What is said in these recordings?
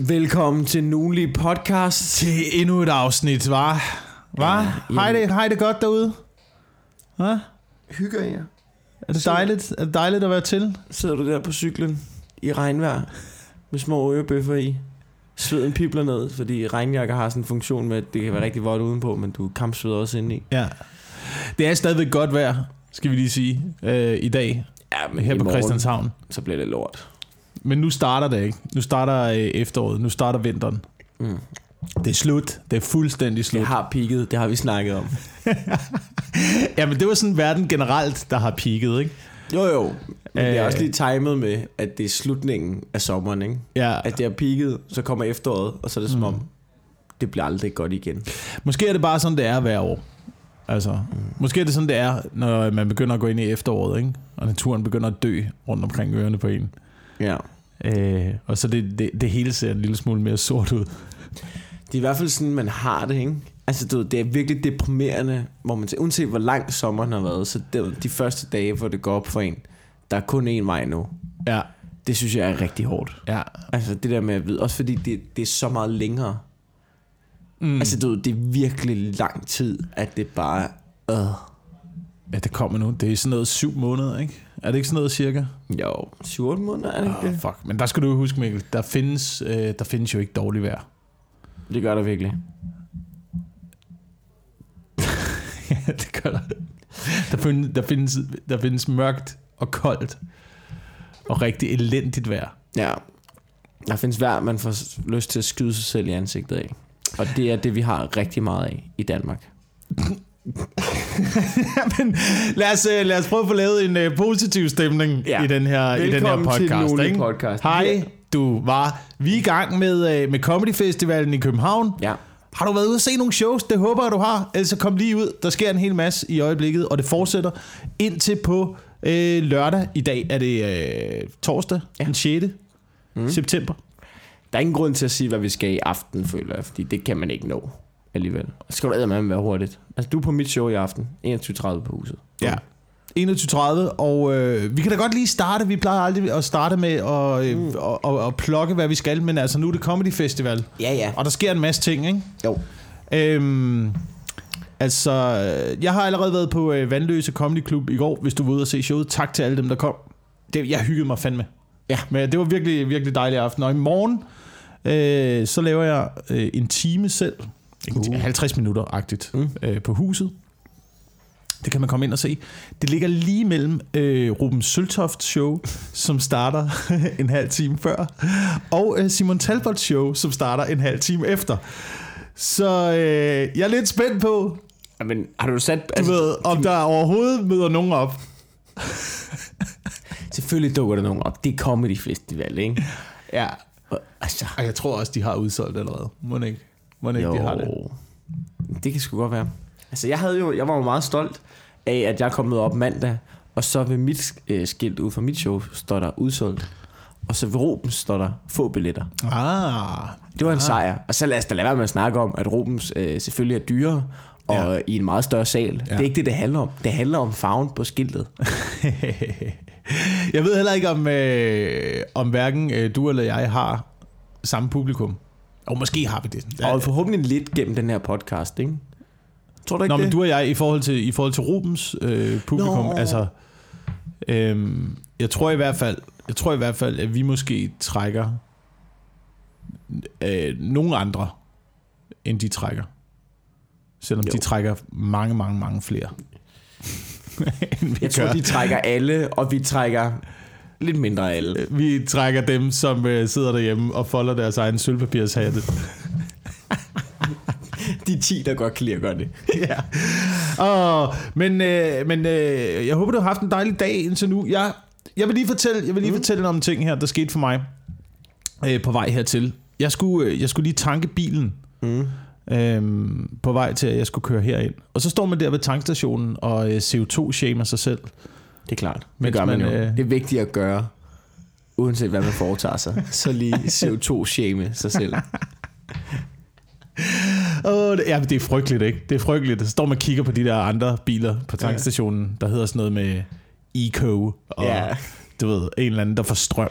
Velkommen til Nulig Podcast. Til endnu et afsnit, var? Var? Ja, Hej det, hej det godt derude? Hva? Hygger jer? Er det dejligt? Er det dejligt at være til? Sidder du der på cyklen i regnvejr med små ørebøffer i? Sveden pipler ned, fordi regnjakker har sådan en funktion med, at det kan være rigtig vådt udenpå, men du kampsveder også indeni. Ja. Det er stadigvæk godt vejr, skal vi lige sige, øh, i dag Ja, men her på morgen, Christianshavn. så bliver det lort. Men nu starter det ikke. Nu starter øh, efteråret. Nu starter vinteren. Mm. Det er slut. Det er fuldstændig slut. Det har peaked, det har vi snakket om. Ja, men det var sådan verden generelt, der har peaked, ikke? Jo jo, men det er Øh. også lige timet med, at det er slutningen af sommeren, ikke? Ja. At det er peaked, så kommer efteråret, og så er det som om, det bliver aldrig godt igen. Måske er det bare sådan, det er hver år. Altså, mm. måske er det sådan, det er, når man begynder at gå ind i efteråret, ikke? Og naturen begynder at dø rundt omkring ørerne på en. Ja. Øh, og så det, det, det hele ser en lille smule mere sort ud. Det er i hvert fald sådan, man har det, ikke? Altså, du det er virkelig deprimerende, hvor man siger, uanset hvor lang sommeren har været, så det, de første dage, hvor det går op for en, der er kun én vej nu. Ja, Det synes jeg er rigtig hårdt. ja. Altså, det der med at vide, også fordi det, det er så meget længere. Mm. Altså, du det er virkelig lang tid, at det bare... Øh. Ja, det kommer nu. Det er sådan noget syv måneder, ikke? Er det ikke sådan noget cirka? Jo, 7-8 måneder er det ikke Oh, det? fuck. Men der skal du huske, Mikkel, der findes, øh, der findes jo ikke dårligt vejr. Det gør der virkelig. ja, det gør der. Der findes, der, findes, der findes mørkt og koldt og rigtig elendigt vejr. Ja. Der findes vejr, man får lyst til at skyde sig selv i ansigtet af. Og det er det, vi har rigtig meget af i Danmark. Men lad os, øh, lad os prøve at få lavet en uh, positiv stemning Ja. i, den her, i den her Velkommen til podcast. Ikke? Podcast. Hej, du var. Vi er i gang med, uh, med Comedy Festivalen i København. Ja. Har du været ude og se nogle shows? Det håber jeg, du har. Ellers så kom lige ud. Der sker en hel masse i øjeblikket, og det fortsætter indtil på øh, lørdag. I dag er det øh, torsdag, ja. den 6. Mm. september. Der er ingen grund til at sige, hvad vi skal i aften, føler jeg, fordi det kan man ikke nå alligevel. Så skal du eddermame være hurtigt. Altså, du er på mit show i aften, 21.30 på huset. Ja. 21.30, og øh, vi kan da godt lige starte. Vi plejer aldrig at starte med at, øh, mm. og, og, og plukke, hvad vi skal, men altså nu er det Comedy Festival, Ja, ja. og der sker en masse ting, ikke? Jo. Øhm, altså, jeg har allerede været på øh, Vandløse Comedy Club i går, hvis du var ude og se showet. Tak til alle dem, der kom. Det, jeg hyggede mig fandme. Ja. Men det var virkelig, virkelig dejlig aften. Og i morgen, øh, så laver jeg øh, en time selv. Uh. 50 minutter-agtigt Mm. øh, på huset. Det kan man komme ind og se. Det ligger lige mellem øh, Ruben Søltoft show, som starter en halv time før, og øh, Simon Talbot show, som starter en halv time efter. Så øh, jeg er lidt spændt på, Men har du sat... du altså, ved, om der overhovedet møder nogen op. Selvfølgelig dukker der nogen op. Det er Comedy Festival, ikke? Ja. Altså, Og jeg tror også, de har udsolgt allerede. Må ikke? Må ikke, de har det? Det kan sgu godt være. Altså, jeg, havde jo, jeg var jo meget stolt af, at jeg kom med op mandag, og så ved mit øh, skilt ud fra mit show, står der udsolgt. Og så ved Rubens står der få billetter. Ah. Det var en sejr. Og så lad os da lade være med at snakke om, at Rubens øh, selvfølgelig er dyrere, og Ja. ja. i en meget større sal. Ja. Det er ikke det, det handler om. Det handler om farven på skiltet. jeg ved heller ikke, om, øh, om hverken øh, du eller jeg har samme publikum. Og måske har vi det. Ja. Og forhåbentlig lidt gennem den her podcast, ikke? Tror du ikke Nå, det? men du og jeg, i forhold til, i forhold til Rubens øh, publikum, Nå. altså, øhm, jeg tror i hvert fald, jeg tror i hvert fald, at vi måske trækker øh, nogle andre, end de trækker. Selvom Jo. de trækker mange, mange, mange flere. Jeg tror, gør. de trækker alle, og vi trækker lidt mindre af alle. Vi trækker dem, som øh, sidder derhjemme og folder deres egen sølvpapirshatte. De 10, der godt kan lide at gøre det. ja. Og, men øh, men øh, jeg håber, du har haft en dejlig dag indtil nu. Jeg, jeg vil lige fortælle, jeg vil lige mm. fortælle om en ting her, der skete for mig øh, på vej hertil. Jeg skulle, øh, jeg skulle lige tanke bilen Mm. øh, på vej til, at jeg skulle køre herind. Og så står man der ved tankstationen og øh, CO2-shamer sig selv. Det er klart. Det Mens gør man, man, jo. øh, Det er vigtigt at gøre, uanset hvad man foretager sig. Så lige CO2-shame sig selv. Åh, det, ja, det er frygteligt, ikke? Det er frygteligt. Så står man og kigger på de der andre biler på tankstationen, der hedder sådan noget med Eco, og Ja. du ved, en eller anden, der får strøm.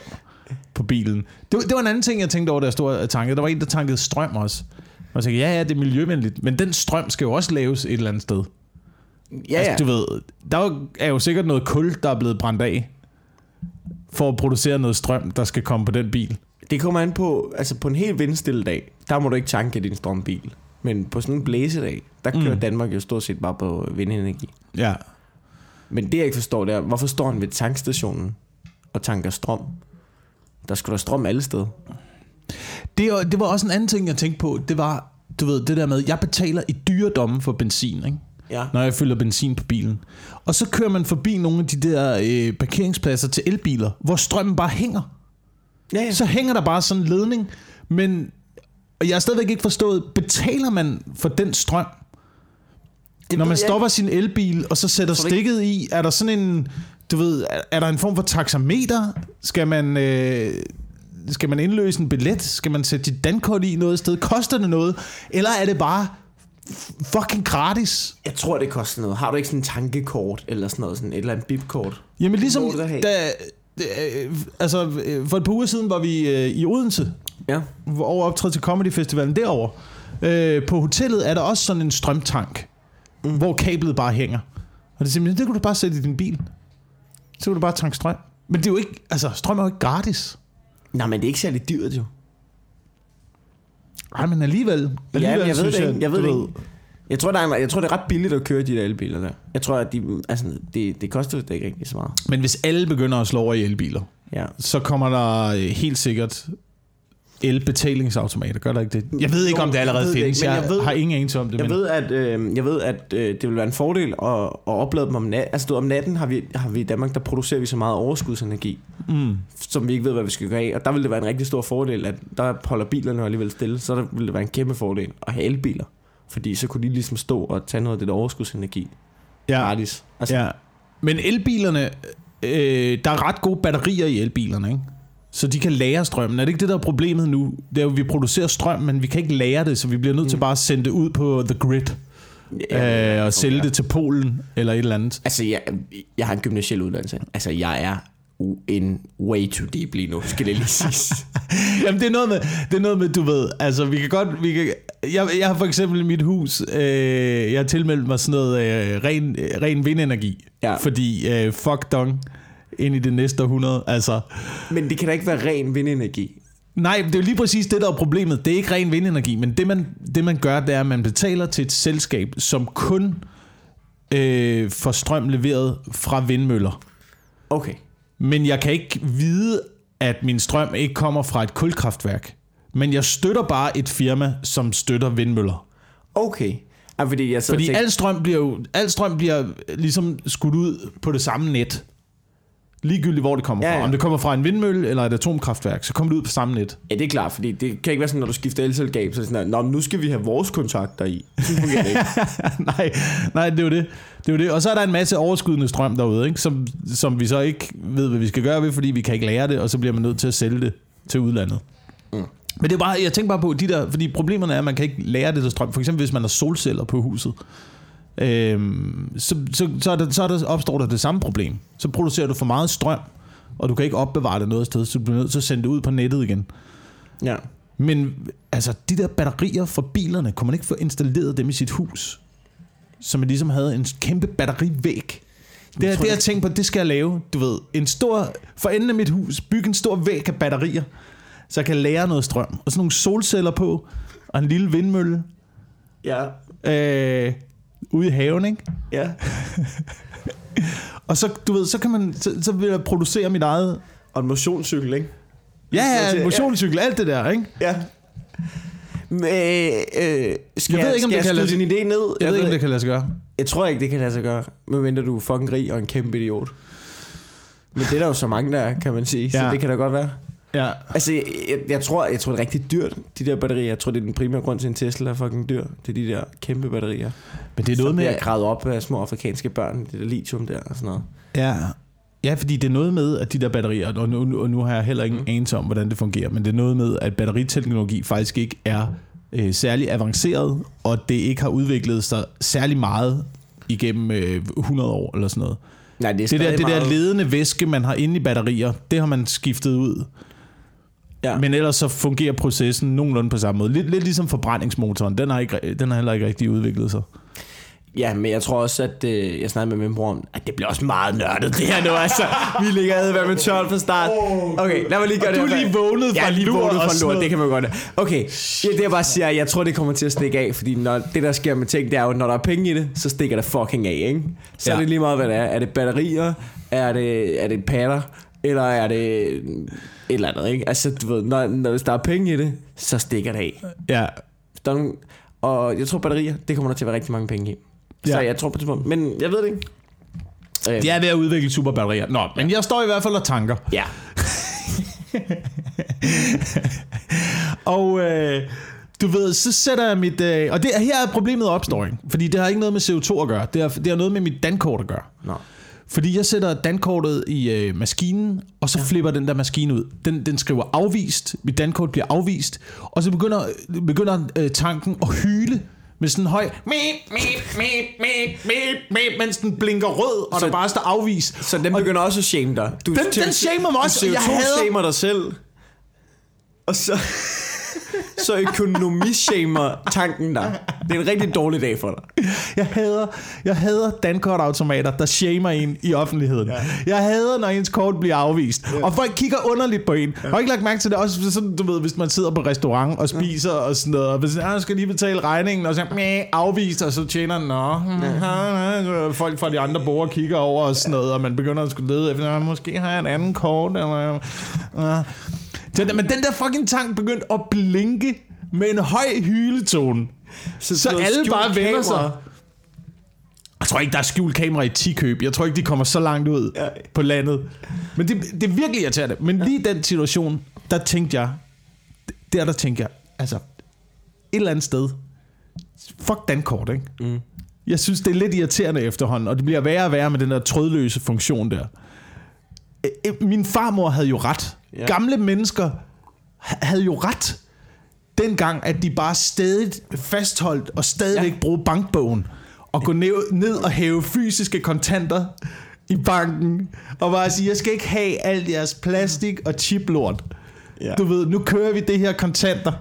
på bilen. Det, var- det var en anden ting, jeg tænkte over, da jeg stod og tankede. Der var en, der tankede strøm også. Og jeg tænkte, ja, ja, det er miljøvenligt. Men den strøm skal jo også laves et eller andet sted. Ja, Altså, du ved, der er jo- er sikkert noget kul, der er blevet brændt af, for at producere noget strøm, der skal komme på den bil. Det kommer an på, altså på en helt vindstille dag, der må du ikke tanke din strømbil. Men på sådan en blæsedag, der kører Mm. Danmark jo stort set bare på vindenergi. Ja. Men det jeg ikke forstår, det er, hvorfor står han ved tankstationen og tanker strøm? Der skulle der strøm alle steder. Det, det var også en anden ting, jeg tænkte på. Det var, du ved, det der med, jeg betaler i dyredomme for benzin, ikke? Ja. når jeg fylder benzin på bilen. Og så kører man forbi nogle af de der øh, parkeringspladser til elbiler, hvor strømmen bare hænger. Ja, ja. Så hænger der bare sådan en ledning, men og jeg har stadigvæk ikke forstået, betaler man for den strøm? det Når man stopper sin elbil, og så sætter ikke- stikket i, er der sådan en, du ved, er, er der en form for taxameter? Skal man, øh, skal man indløse en billet? Skal man sætte dit dankort i noget sted? Koster det noget? Eller er det bare fucking gratis? Jeg tror, det koster noget. Har du ikke sådan en tankekort, eller sådan noget, sådan et eller andet bipkort? Jamen ligesom, da, øh, altså øh, for et par uger siden var vi øh, i Odense, Ja. over optræde til Comedy Festivalen derovre. Øh, på hotellet er der også sådan en strømtank, mm. hvor kablet bare hænger. Og det er simpelthen, det kunne du bare sætte i din bil. Så kunne du bare tanke strøm. Men det er jo ikke, altså strøm er jo ikke gratis. Nej, men det er ikke særlig dyrt jo. Ej, men alligevel. alligevel men jeg ved det ikke. Jeg ved det ikke. Jeg tror, der er, jeg tror, det er ret billigt at køre de der elbiler der. Jeg tror, at de, altså, det, det koster det ikke rigtig så meget. Men hvis alle begynder at slå over i elbiler, Ja. så kommer der øh, helt sikkert elbetalingsautomater. Gør der ikke det? Jeg ved ikke, om det allerede findes. ikke, jeg, jeg ved- har ingen anelse om det. Jeg men... ved, at, øh, jeg ved, at øh, det vil være en fordel at, at oplade dem om natten. Altså, du, om natten har vi, har vi i Danmark, der producerer vi så meget overskudsenergi, Mm. som vi ikke ved, hvad vi skal gøre af. Og der vil det være en rigtig stor fordel, at der holder bilerne alligevel stille. Så der vil det være en kæmpe fordel at have elbiler. Fordi så kunne de ligesom stå og tage noget af det der overskudsenergi Ja. gratis. Altså, Ja. Men elbilerne, øh, der er ret gode batterier i elbilerne, ikke? Så de kan lære strømmen. Er det ikke det, der er problemet nu? Det er jo, at vi producerer strøm, men vi kan ikke lære det, så vi bliver nødt til Mm. bare at sende det ud på the grid ja, øh, og sælge ja. det til Polen eller et eller andet. Altså, jeg, jeg har en gymnasiel uddannelse. Altså, jeg er en way too deep lige nu, skal det lige siges. Jamen, det er noget med, det er noget med du ved, altså vi kan godt, vi kan, jeg, jeg har for eksempel i mit hus, øh, jeg har tilmeldt mig sådan noget øh, ren, ren vindenergi, Ja. fordi øh, fuck dong ind i det næste århundrede, altså. Men det kan da ikke være ren vindenergi. Nej, det er jo lige præcis det, der er problemet. Det er ikke ren vindenergi, men det man, det man gør, det er, at man betaler til et selskab, som kun øh, får strøm leveret fra vindmøller. Okay. Men jeg kan ikke vide, at min strøm ikke kommer fra et kulkraftværk. Men jeg støtter bare et firma, som støtter vindmøller. Okay. Ja, fordi jeg Fordi og tænker, al strøm bliver jo al strøm bliver ligesom skudt ud på det samme net. Ligegyldigt hvor det kommer Ja, fra. Om det kommer fra en vindmølle eller et atomkraftværk, så kommer det ud på samme net. Ja, det er klart, fordi det kan ikke være sådan, når du skifter elselskab, så er det sådan, at, Nå, nu skal vi have vores kontakter i. Nej, nej, det er jo det. det er jo det. Og så er der en masse overskydende strøm derude, ikke? Som, som vi så ikke ved, hvad vi skal gøre ved, fordi vi kan ikke lære det, og så bliver man nødt til at sælge det til udlandet. Mm. Men det er bare, jeg tænker bare på de der, fordi problemerne er, at man kan ikke lære det der strøm. For eksempel hvis man har solceller på huset, øhm, så, så, så, er der, så er der, opstår der det samme problem. Så producerer du for meget strøm, og du kan ikke opbevare det noget sted, så du bliver nødt til at sende det ud på nettet igen. Ja. Men altså, de der batterier for bilerne, kunne man ikke få installeret dem i sit hus? Så man ligesom havde en kæmpe batterivæg. Det er tror det, jeg tænker på, det skal jeg lave. Du ved, en stor, for enden af mit hus, bygge en stor væg af batterier, så jeg kan lære noget strøm. Og sådan nogle solceller på, og en lille vindmølle Ja. øh, ude i haven, ikke? Ja. Og så, du ved, så kan man, så, så vil jeg producere mit eget... Og en motionscykel, ikke? Ja, Så ja, motionscykel, alt det der, ikke? Ja. Men, øh, skal Jeg ved ikke, om det kan lade skyde din idé ned? Jeg, jeg ved ikke, om ved- det kan lade sig gøre. Jeg tror ikke, det kan lade sig gøre, medmindre du er fucking rig og en kæmpe idiot. Men det er der jo så mange, der er, kan man sige. Så Ja. det kan da godt være. Ja. Altså, jeg, jeg, jeg, tror, jeg tror, det er rigtig dyrt, de der batterier. Jeg tror, det er den primære grund til, at en Tesla er fucking dyr. Det er de der kæmpe batterier. Men det er noget med... at gravet op af små afrikanske børn. Det der lithium der og sådan noget. Ja. Ja, fordi det er noget med, at de der batterier, og nu, og nu har jeg heller ikke Mm. anelse om, hvordan det fungerer, men det er noget med, at batteriteknologi faktisk ikke er øh, særlig avanceret, og det ikke har udviklet sig særlig meget igennem øh, 100 år eller sådan noget. Nej, det er Det der, det der ledende væske, man har inde i batterier, det har man skiftet ud Ja. Men ellers så fungerer processen nogenlunde på samme måde. Lidt, lidt ligesom forbrændingsmotoren. Den har, ikke, den har heller ikke rigtig udviklet sig. Ja, men jeg tror også, at øh, jeg snakkede med min bror om, at det bliver også meget nørdet det her nu, altså. Vi ligger ad med 12 fra start. Okay, lad mig lige gøre Og det du er lige vågnet Jeg fra er lige vågnet fra lort, noget. det kan man godt. Okay, ja, det jeg bare siger, jeg tror, det kommer til at stikke af, fordi når det, der sker med ting, det er jo, når der er penge i det, så stikker det fucking af, ikke? Så. Ja. er det lige meget, hvad det er. Er det batterier? Er det, er det patter? Eller er det et eller andet, ikke? Altså, du ved, når, når hvis der er penge i det, så stikker det af. Ja, Der er nogle, og jeg tror, batterier, det kommer der til at være rigtig mange penge i. Så Ja. jeg tror på det tidspunkt. Men jeg ved det ikke. Øh, det er ved at udvikle superbatterier. Nå, men jeg står i hvert fald og tanker. Ja. Og øh, du ved, så sætter jeg mit... Øh, og det, her er problemet opstår, ikke? Fordi det har ikke noget med CO2 at gøre. Det har, det har noget med mit dankort at gøre. Nå. Fordi jeg sætter dankortet i øh, maskinen, og så ja. flipper den der maskine ud. Den, den skriver afvist, mit dankort bliver afvist, og så begynder, begynder øh, tanken at hyle med sådan en høj mip, mip, mip, mip, mip, mens den blinker rød, og Så- der bare står afvist. Så den begynder også at shame dig. Du, Den- den shamer mig også, Du og jeg hader- CO2-shamer dig selv. Og så... så økonomishamer tanken dig. Det er en rigtig dårlig dag for dig. Jeg hader, jeg hader dankortautomater, der shamer en i offentligheden. Ja. Jeg hader, når ens kort bliver afvist. Ja. Og folk kigger underligt på en. Ja. Har ikke lagt mærke til det? Også sådan, du ved, hvis man sidder på restaurant og spiser ja. og sådan noget. Og hvis jeg skal lige betale regningen, og så "Mæh, afvist, og så tjener Nå, ja. folk fra de andre borgere kigger over og sådan noget, og man begynder at skulle lede efter, "Nå, måske har jeg en anden kort, eller... Ja. Den, men den der fucking tank begyndte at blinke med en høj hyletone. Så, så alle bare vender sig. Jeg tror ikke, der er skjult kamera i Tikøb. Jeg tror ikke, de kommer så langt ud Ja. på landet. Men det, det er virkelig irriterende. Men lige den situation, der tænkte jeg, der der tænkte jeg, altså, et eller andet sted, fuck dankort, ikke? Mm. Jeg synes, det er lidt irriterende efterhånden, og det bliver værre og værre med den der trådløse funktion der. Øh, øh, Min farmor havde jo ret. Ja. Gamle mennesker ha- havde jo ret dengang, at de bare stadig fastholdt og stadigvæk Ja. bruge bankbogen og gå ned, ned og hæve fysiske kontanter i banken og bare sige, jeg skal ikke have alt jeres plastik og chiplort. Ja. Du ved, nu kører vi det her kontanter.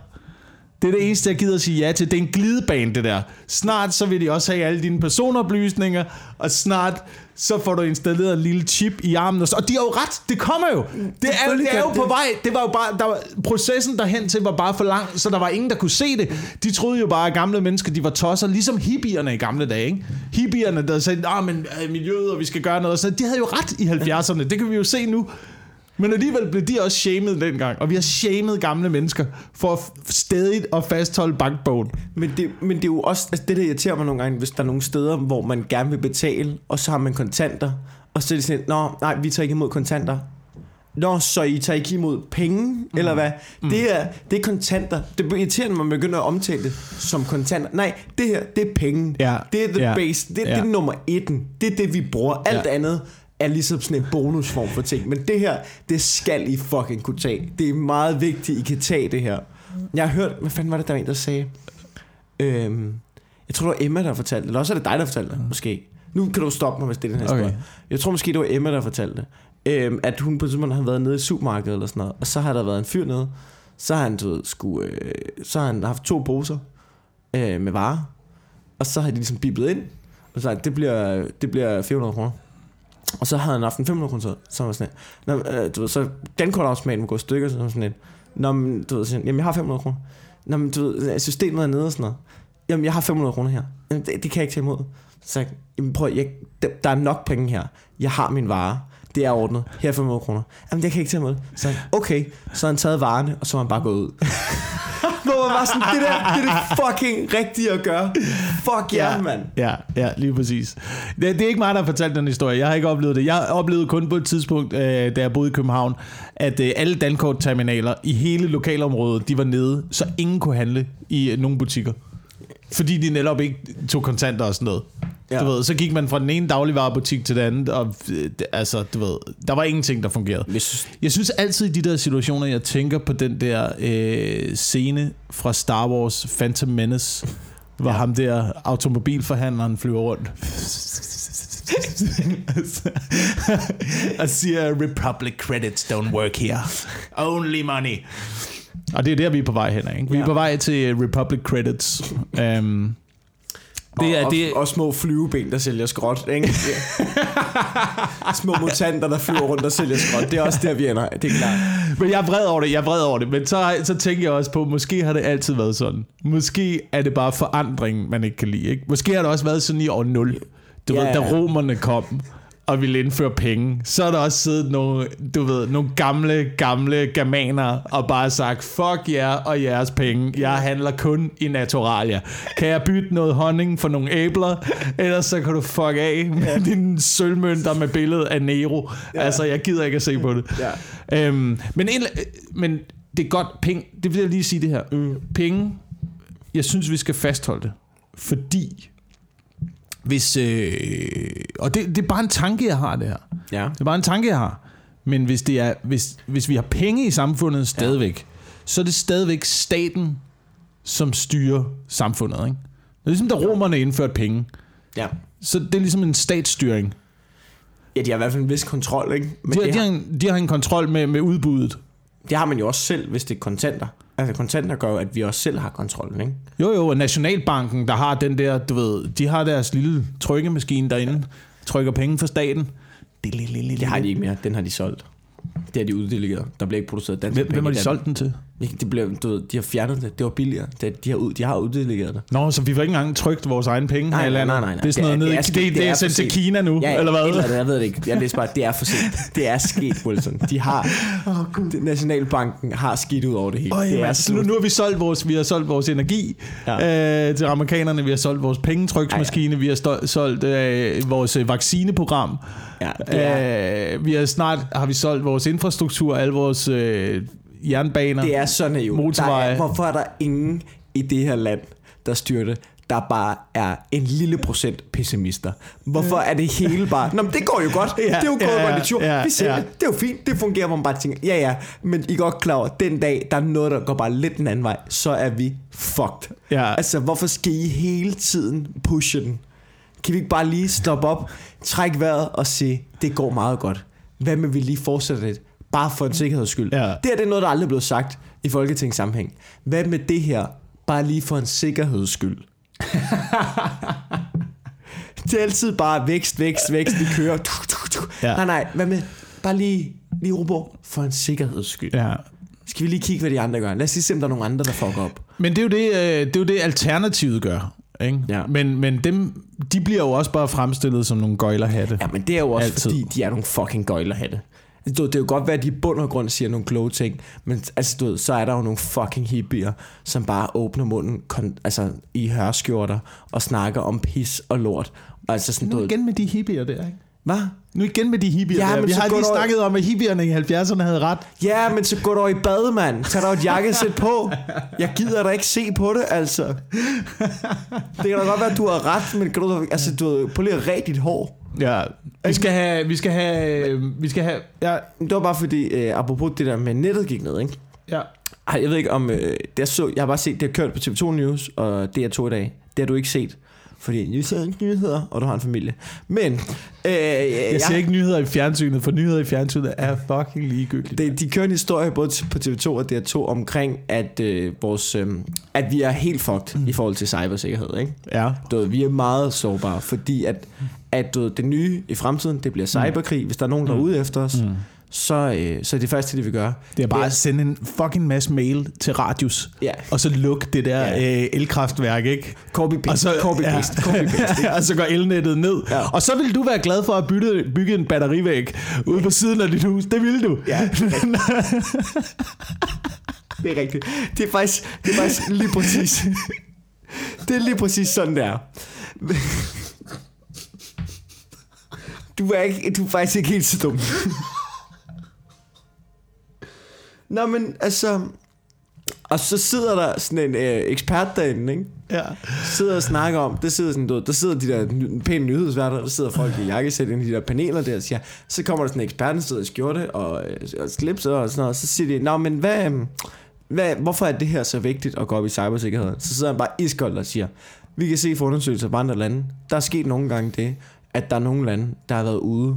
Det er det eneste, jeg gider at sige ja til. Det er en glidebane, det der. Snart så vil de også have alle dine personoplysninger, og snart så får du installeret en lille chip i armen. Og, så, og de har jo ret. Det kommer jo. Det er, det er jo på vej. Det var jo bare, der var, processen derhen til var bare for lang, så der var ingen, der kunne se det. De troede jo bare, at gamle mennesker, de var tosser, ligesom hippierne i gamle dage. Ikke? Hippierne, der sagde, ah, men øh, miljøet, og vi skal gøre noget. og Så de havde jo ret i 70'erne. Det kan vi jo se nu. Men alligevel blev de også shamed dengang, og vi har shamed gamle mennesker for at stadigt at fastholde bankbogen. Men det, men det er jo også altså det, der irriterer mig nogle gange, hvis der er nogle steder, hvor man gerne vil betale, og så har man kontanter, og så er det sådan, Nå, nej, vi tager ikke imod kontanter. Nå, så I tager ikke imod penge, mm. eller hvad? Mm. Det, er, det er kontanter. Det er irriterende, når man begynder at omtale det som kontanter. Nej, det her, det er penge. Ja. Det er the Ja. base. Det, det Ja. er nummer etten. Det er det, vi bruger. Alt Ja. andet er ligesom sådan en bonusform for ting. Men det her, det skal I fucking kunne tage. Det er meget vigtigt, I kan tage det her. Jeg har hørt, hvad fanden var det, der var en, der sagde? Øhm, jeg tror, det var Emma, der fortalte det. Eller også er det dig, der fortalte det, måske. Nu kan du stoppe mig, hvis det er den her Okay. okay. Jeg tror måske, det var Emma, der fortalte det. Øhm, at hun på et tidspunkt havde været nede i supermarkedet eller sådan noget. Og så har der været en fyr nede. Så har han, du ved, skulle, øh, så har han haft to poser øh, med varer. Og så har de ligesom biblet ind. Og så det bliver, det bliver 400 kroner. Og så havde han haft en 500 kroner, så- så var sådan Nå, øh, du ved, så dankortautomaten må gå i stykker, så var sådan lidt, Nå, men, du ved, sådan, jamen jeg har 500 kroner. Nå, men du ved, øh, systemet er nede og sådan noget. Jamen jeg har 500 kroner her. Jamen, det, det kan jeg ikke tage imod. Så sagde jamen prøv, jeg, der, der er nok penge her. Jeg har min vare. Det er ordnet. Her er 500 kroner. Jamen det kan jeg ikke tage imod. Så sagde okay. Så har han taget varerne, og så har han bare gået ud. Hvor man var sådan, det der, det er det fucking rigtige at gøre. Fuck ja, yeah, mand. Ja, ja, lige præcis. Det, det er ikke mig, der har fortalt den historie. Jeg har ikke oplevet det. Jeg har oplevet kun på et tidspunkt, øh, da jeg boede i København, at øh, alle Dankort-terminaler i hele lokalområdet, de var nede, så ingen kunne handle i øh, nogle butikker. Fordi de netop ikke tog kontanter og sådan noget. Ja. Du ved, så gik man fra den ene dagligvarerbutik til den anden, og øh, altså, du ved, der var ingenting, der fungerede. Jeg synes, Jeg synes altid i de der situationer, jeg tænker på den der øh, scene fra Star Wars Phantom Menace, hvor ja. ham der automobilforhandleren flyver rundt. og siger, Republic credits don't work here. Only money. Og det er der, vi er på vej hen, ikke? Vi er Ja. på vej til Republic credits. Um, det er, og, det, og, og små flyveben, der sælger skrot, ikke? små mutanter, der flyver rundt og sælger skrot. Det er også der, vi ender. Det er klart. Men jeg er vred over det, jeg er vred over det. Men så, så tænker jeg også på, måske har det altid været sådan. Måske er det bare forandring, man ikke kan lide. Ikke? Måske har det også været sådan i år 0. Du Ja, ved, da romerne kom og ville indføre penge, så er der også siddet nogle, du ved, nogle gamle, gamle germanere og bare sagt, fuck jer og jeres penge. Jeg handler kun i naturalia. Kan jeg bytte noget honning for nogle æbler? Ellers så kan du fuck af med dine sølvmønter med billedet af Nero. Altså, jeg gider ikke at se på det. Ja. Øhm, men, en, men det er godt, penge, det vil jeg lige sige det her. Mm. Penge, jeg synes, vi skal fastholde det. Fordi, hvis, øh, og det, det er bare en tanke, jeg har det her. Ja. Det er bare en tanke, jeg har. Men hvis, det er, hvis, hvis vi har penge i samfundet stadigvæk, ja. så er det stadigvæk staten, som styrer samfundet. Ikke? Det er ligesom, da romerne indførte penge. ja. Så det er ligesom en statsstyring. Ja, de har i hvert fald en vis kontrol, ikke? Men De, har, det, de, har, har en, de har en kontrol med, med udbuddet. det har man jo også selv, hvis det er kontanter. Altså kontanter gør at vi også selv har kontrollen, ikke? Jo, jo, og Nationalbanken, der har den der, du ved, de har deres lille trykkemaskine derinde, trykker penge for staten. Det, Det har de ikke mere. Den har de solgt. Det har de uddelegeret. Der bliver ikke produceret danske Hvem, penge hvem har de solgt den til? Det blev, du ved, de har fjernet det. Det var billigere. Det, de, har ud, de har uddelegeret det. Nå, så vi får ikke engang trykt vores egne penge Nej, her i nej, landet. nej, nej, nej. Det er sådan noget Det er- nede, det er det, sket- det, det det er er sendt til. Kina nu, Ja, eller hvad? Eller andet, jeg ved det ikke. Jeg læser bare, det er for sent. Det er sket, Wilson. De har, oh, Nationalbanken har skidt ud over det hele. Øj, det er nu, nu har vi solgt vores, vi har solgt vores energi Ja. øh, til amerikanerne, vi har solgt vores pengetryksmaskine, ja, ja. vi har stol, solgt øh, vores øh, vaccineprogram, Ja, det er, øh, vi har snart har vi solgt vores infrastruktur, alle vores øh, jernbaner. det er så naivt. Motorveje. Der er, hvorfor er der ingen i det her land, der styrer det, der bare er en lille procent pessimister. Hvorfor er det hele bare... Nå, men det går jo godt. Ja, det er jo gået ja, godt i tur. ja, Vi ser ja. det. Det er jo fint. Det fungerer, hvor man bare tænker, ja ja, men I er godt klar over, den dag, der er noget, der går bare lidt den anden vej, så er vi fucked. Ja. Altså, hvorfor skal I hele tiden pushe den? Kan vi ikke bare lige stoppe op, trække vejret og sige, det går meget godt. Hvad med vi lige fortsætter lidt? Bare for en sikkerheds skyld. Ja. Det her det er noget, der aldrig er blevet sagt i folketingssammenhæng. Hvad med det her? Bare lige for en sikkerheds skyld. det er altid bare vækst, vækst, vækst, vi kører. Ja. Nej, nej, hvad med? Bare lige, lige Rubo, for en sikkerheds skyld. Ja. Skal vi lige kigge, hvad de andre gør? Lad os lige se, om der er nogle andre, der fucker op. Men det er jo det, øh, det, er jo det alternativet gør. Ikke? Ja. Men, men dem, de bliver jo også bare fremstillet som nogle gøjlerhatte. Ja, men det er jo også. Altid. fordi, de er nogle fucking gøjlerhatte. Du, det er jo godt være, at de i bund og grund siger nogle kloge ting, men altså, du ved, så er der jo nogle fucking hippier, som bare åbner munden kon, altså, i hørskjorter og snakker om pis og lort. Altså sådan, du Nu ved, igen med de hippier der, ikke? hvad? Nu igen med de hippier Ja, der. men Vi har går lige du- snakket om, at hippierne i 70'erne havde ret. Ja, men så gå dog i bad, mand. Tag dig et jakkesæt på. Jeg gider da ikke se på det, altså. Det kan da godt være, at du har ret, men kan du, altså, du prøv lige at ræde dit hår. Ja, vi skal have, vi skal have, vi skal have, ja, Det var bare fordi, øh, apropos det der med nettet gik ned, ikke? ja. Ej, jeg ved ikke om... Øh, det er så, jeg har bare set, det har kørt på TV2 News, og det er to i dag. Det har du ikke set. Fordi du ser ikke nyheder, og du har en familie. Men... Øh, Jeg ser ikke nyheder i fjernsynet, for nyheder i fjernsynet er fucking ligegyldigt. det, de kører en historie både på TV2 og DR2 omkring, at, øh, vores, øh, at vi er helt fucked mm. i forhold til cybersikkerhed. Ikke? Ja, Du ved, vi er meget sårbare, fordi at, at du det nye i fremtiden, det bliver cyberkrig. Hvis der er nogen, der er ude efter os, mm. så, øh, så er det første, de vil gøre. det er bare at sende en fucking masse mail til Radius, Ja. og så luk det der Ja. øh, elkraftværk, ikke? Copy-paste, Og så, copy-paste, copy-paste. og så går elnettet ned. Ja. Og så vil du være glad for at bytte, bygge en batterivæg ude på siden af dit hus. Det vil du. Ja, det er rigtigt. Det er faktisk, det er faktisk lige præcis. Det er lige præcis sådan, der. Du er, ikke, du er faktisk ikke helt så dum. Nå, men altså... Og så sidder der sådan en øh, ekspert derinde, ikke? ja. sidder og snakker om, der sidder, sådan, du, der sidder de der pæne nyhedsværter, der sidder folk i jakkesæt inde i de der paneler der, og siger, så kommer der sådan en ekspert, der sidder i skjorte og, øh, og slips og sådan noget, og så siger de, Nå, men hvad, øhm, hvad, hvorfor er det her så vigtigt at gå op i cybersikkerhed? Så sidder han bare iskold og siger, vi kan se fra undersøgelser fra andre lande, der er sket nogle gange det, at der er nogle lande, der har været ude,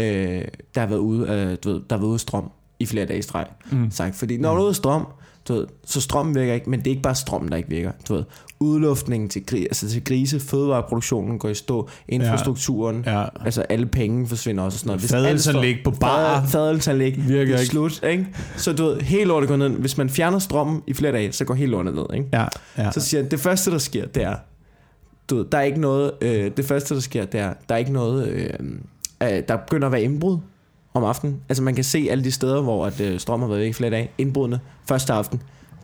øh, der har været ude, øh, du ved, der har været ude strøm i flere dage i streg. Mm. Sagt. Fordi når du er ude af strøm, du ved, så strømmen virker ikke, men det er ikke bare strømmen, der ikke virker. Du ved, udluftningen til, gri, altså til grise, fødevareproduktionen går i stå, infrastrukturen, Ja. altså alle penge forsvinder også og sådan noget. Hvis Fadelsanlæg på står- bar. Fad- Fadelsanlæg Virker er ikke. slut, ikke? Så du ved, hele lortet går ned. Hvis man fjerner strømmen i flere dage, så går hele lortet ned, ikke? Ja, ja. Så siger han, det første, der sker, det er, du ved, der er ikke noget, øh, det første, der sker, det er, der er ikke noget, øh, øh, der begynder at være indbrud om aftenen. Altså man kan se alle de steder, hvor at, øh, strøm har været væk i flere dage. Indbrudene, første aften,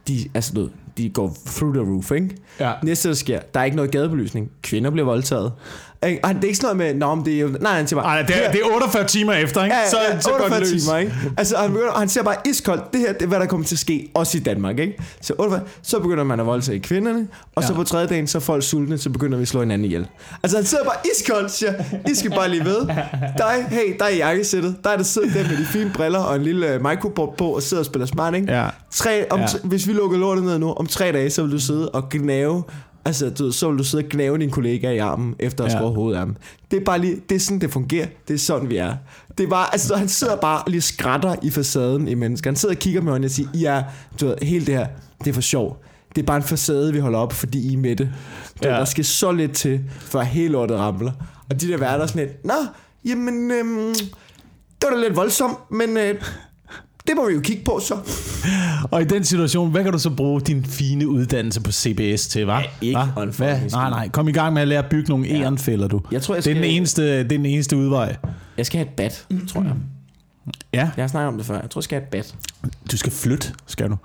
de, altså, du ved, de går through the roof, ikke? ja. Næste, der sker, der er ikke noget gadebelysning. Kvinder bliver voldtaget. Ikke? Og det er ikke sådan noget med, Nå, men det er jo... Nej, han siger bare... Ej, det, er, det er 48 timer efter, ikke? Ja, så, ja, så går det 48 løs. timer, ikke? Altså, han, begynder, han siger bare iskoldt, det her, det er, hvad der kommer til at ske, også i Danmark, ikke? Så, 48, så begynder man at voldtage kvinderne, og ja. så på tredje dagen, så er folk sultne, så begynder vi at slå hinanden ihjel. Altså, han sidder bare iskoldt siger, I skal bare lige ved. Dig, hey, er i jakkesættet, der er der sidder der med de fine briller og en lille uh, microboard på og sidder og spiller smart, ikke? Ja. Tre, om, ja. Hvis vi lukker lortet ned nu, om tre dage, så vil du sidde og gnave Altså, du, så vil du sidde og gnave din kollega i armen, efter at have Ja. skåret hovedet af ham. Det er bare lige, det er sådan, det fungerer. Det er sådan, vi er. Det er bare, altså, han sidder bare og lige skrætter i facaden i mennesker. Han sidder og kigger med øjnene og siger, I er, du ved, helt det her, det er for sjov. Det er bare en facade, vi holder op, fordi I er med det. Du, ja. Der skal så lidt til, før hele lortet ramler. Og de der værter er sådan lidt, Nå, jamen, øhm, det var da lidt voldsomt, men øh, det må vi jo kigge på så. Og i den situation, hvad kan du så bruge din fine uddannelse på CBS til, hva'? Ja, ikke Hva? skid. Nej, nej. Kom i gang med at lære at bygge nogle Ja. ærenfælder, du. Jeg tror, jeg Det er, skal, den eneste, det er den eneste udvej. jeg skal have et bat, tror jeg. Ja, Jeg har snakket om det før. Jeg tror, jeg skal have et bat. du skal flytte, skal du.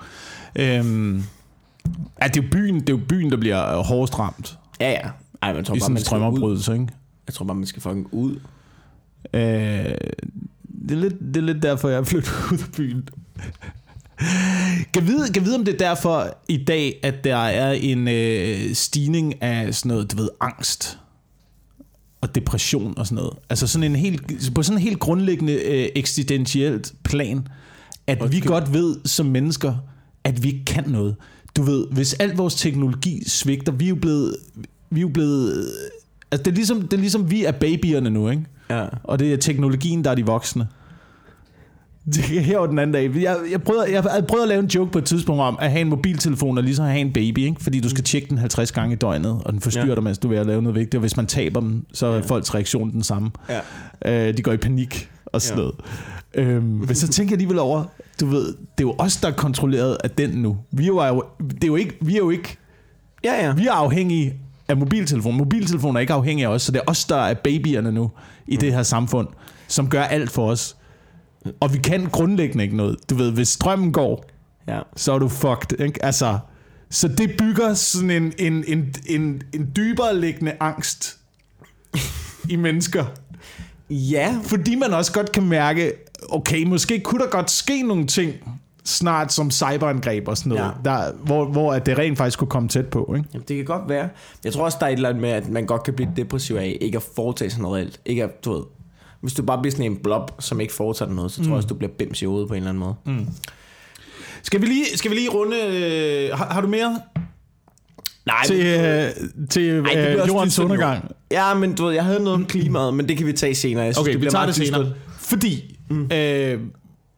Øhm, ja, det er jo byen, det er jo byen der bliver hårdest ramt Ja, ja. Ej, men jeg tror i bare, sådan en man skal ud. ikke? Jeg tror bare, man skal fucking ud. Øh, det, er lidt, det er lidt derfor, jeg er flyttet ud af byen. Kan vide, kan vide, om det er derfor i dag, at der er en øh, stigning af sådan noget, du ved, angst og depression og sådan noget. Altså sådan en helt, på sådan en helt grundlæggende øh, eksistentielt plan, at vi Undskyld. godt ved som mennesker, at vi ikke kan noget. Du ved, hvis al vores teknologi svigter, vi er jo blevet, vi er jo blevet, altså det er ligesom, det er ligesom vi er babyerne nu, ikke? Ja. Og det er teknologien, der er de voksne. Det her var den anden dag. Jeg, jeg, prøvede, jeg prøvet at lave en joke på et tidspunkt om, at have en mobiltelefon og ligesom at have en baby, ikke? fordi du skal tjekke den 50 gange i døgnet, og den forstyrrer Ja. dig, mens du er ved at lave noget vigtigt, og hvis man taber dem, så er Ja. folks reaktion den samme. Ja. Øh, de går i panik og sådan Ja. noget. Øhm, men så tænker jeg alligevel over, du ved, det er jo os, der er kontrolleret af den nu. Vi er jo, det er jo ikke, vi er jo ikke, Ja, ja. vi er afhængige af mobiltelefonen. Mobiltelefonen er ikke afhængig af os, så det er os, der er babyerne nu i det her samfund, som gør alt for os. Og vi kan grundlæggende ikke noget. Du ved, hvis strømmen går, ja. så er du fucked. Ikke? Altså, så det bygger sådan en, en, en, en, en dybere liggende angst i mennesker. Ja, Fordi man også godt kan mærke, okay, måske kunne der godt ske nogle ting snart som cyberangreb og sådan noget, ja. Der, hvor, hvor at det rent faktisk kunne komme tæt på. Ikke? Jamen, det kan godt være. Jeg tror også, der er et eller andet med, at man godt kan blive depressiv af ikke at foretage sig noget reelt. Ikke at, du ved, hvis du bare bliver sådan en blob, som ikke foretager dig noget, så tror jeg også, du bliver bims i hovedet på en eller anden måde. Mm. Skal vi lige, skal vi lige runde... Øh, har, har du mere Nej, til, øh, til Ej, øh, også jordens undergang? Ja, men du ved, jeg havde noget om klimaet, men det kan vi tage senere. Jeg synes, Okay, det vi bliver tager meget det senere. Fordi, mm. øh,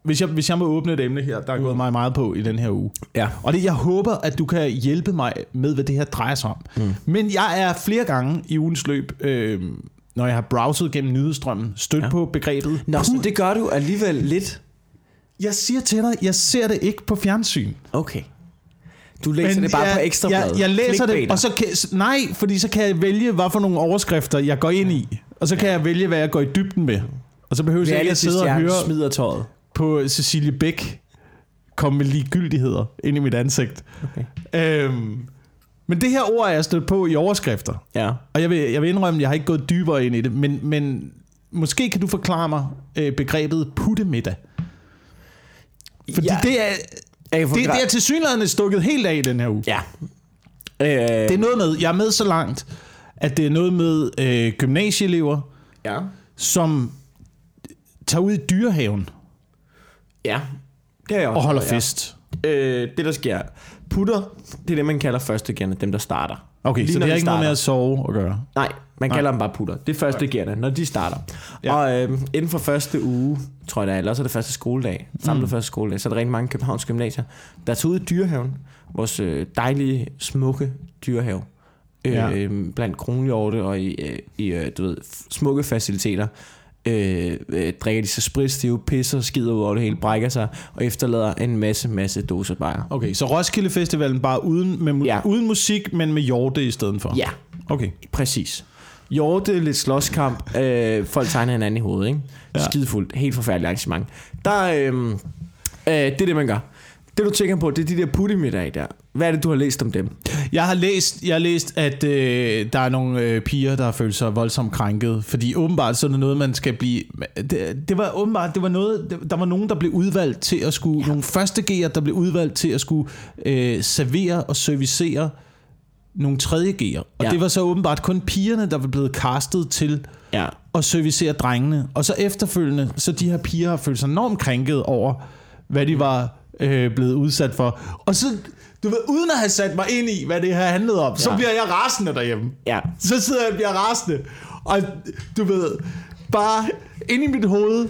hvis, jeg, hvis jeg må åbne et emne her, der er gået Mm. mig meget på i den her uge. Ja. Og det, jeg håber, at du kan hjælpe mig med, hvad det her drejer sig om. Mm. Men jeg er flere gange i ugens løb, øh, når jeg har browset gennem nyhedsstrømmen, stødt ja. Ja. på begrebet. Nå, så det gør du alligevel lidt. Jeg siger til dig, jeg ser det ikke på fjernsyn. Okay. Du læser det bare jeg, på ekstra jeg, jeg læser det, og så kan, nej, fordi så kan jeg vælge, hvad for nogle overskrifter jeg går ind i. Og så kan jeg vælge, hvad jeg går i dybden med. Og så behøver jeg ikke at sidde og høre smider tøjet. På Cecilie Bæk komme med ligegyldigheder ind i mit ansigt. Okay. Øhm, men det her ord er jeg stødt på i overskrifter. Ja. Og jeg vil, jeg vil indrømme, at jeg har ikke gået dybere ind i det, men, men måske kan du forklare mig øh, begrebet puttemiddag. Fordi ja. det er, Jeg det, det er til synligheden stukket helt af i den her uge. Ja. Øh, Det er noget med, jeg er med så langt, at det er noget med øh, gymnasieelever, Ja. som tager ud i dyrehaven Ja. Det er jeg også og holder med, ja. fest. Øh, det der sker, Putter, det er det, man kalder første gerne, dem der starter. Okay, Lige så det har ikke noget med at sove at gøre. Nej, man Nej. kalder dem bare putter. Det er første okay. når de starter. Ja. Og øh, inden for første uge, tror jeg det er, eller også er det første skoledag, samlet mm. første skoledag, så er der rigtig mange Københavns gymnasier, der tager ud i dyrehaven, vores øh, dejlige, smukke dyrehave, øh, Ja. ja. blandt kronhjorte og i, øh, i øh, du ved, smukke faciliteter. Øh, øh, drikker de sig spritstive, pisser, skider ud over det hele, brækker sig og efterlader en masse, masse doser bajer. Okay, så Roskilde Festivalen bare uden, med, Ja. uden musik, men med hjorte i stedet for? Ja, Okay. Præcis. Hjorte, lidt slåskamp, øh, folk tegner hinanden i hovedet, ikke? Ja. Skidefuldt, helt forfærdeligt arrangement. Der, øh, øh, det er det, man gør. Det du tænker på, det er de der puttemiddage der. Hvad er det, du har læst om dem? Jeg har læst, jeg har læst at øh, der er nogle øh, piger, der har følt sig voldsomt krænket. Fordi åbenbart så er det noget, man skal blive... Det, det var åbenbart, det var noget, der var nogen, der blev udvalgt til at skulle... Ja. Nogle første G'er, der blev udvalgt til at skulle øh, servere og servicere nogle tredje G'er. Og ja. Ja. det var så åbenbart kun pigerne, der var blevet castet til Ja. at servicere drengene. Og så efterfølgende, så de her piger har følt sig enormt krænket over, hvad de var øh, blevet udsat for. Og så, du ved, uden at have sat mig ind i, hvad det her handlede om, ja. så bliver jeg rasende derhjemme. Ja. Så sidder jeg og bliver rasende. Og du ved, bare inde i mit hoved,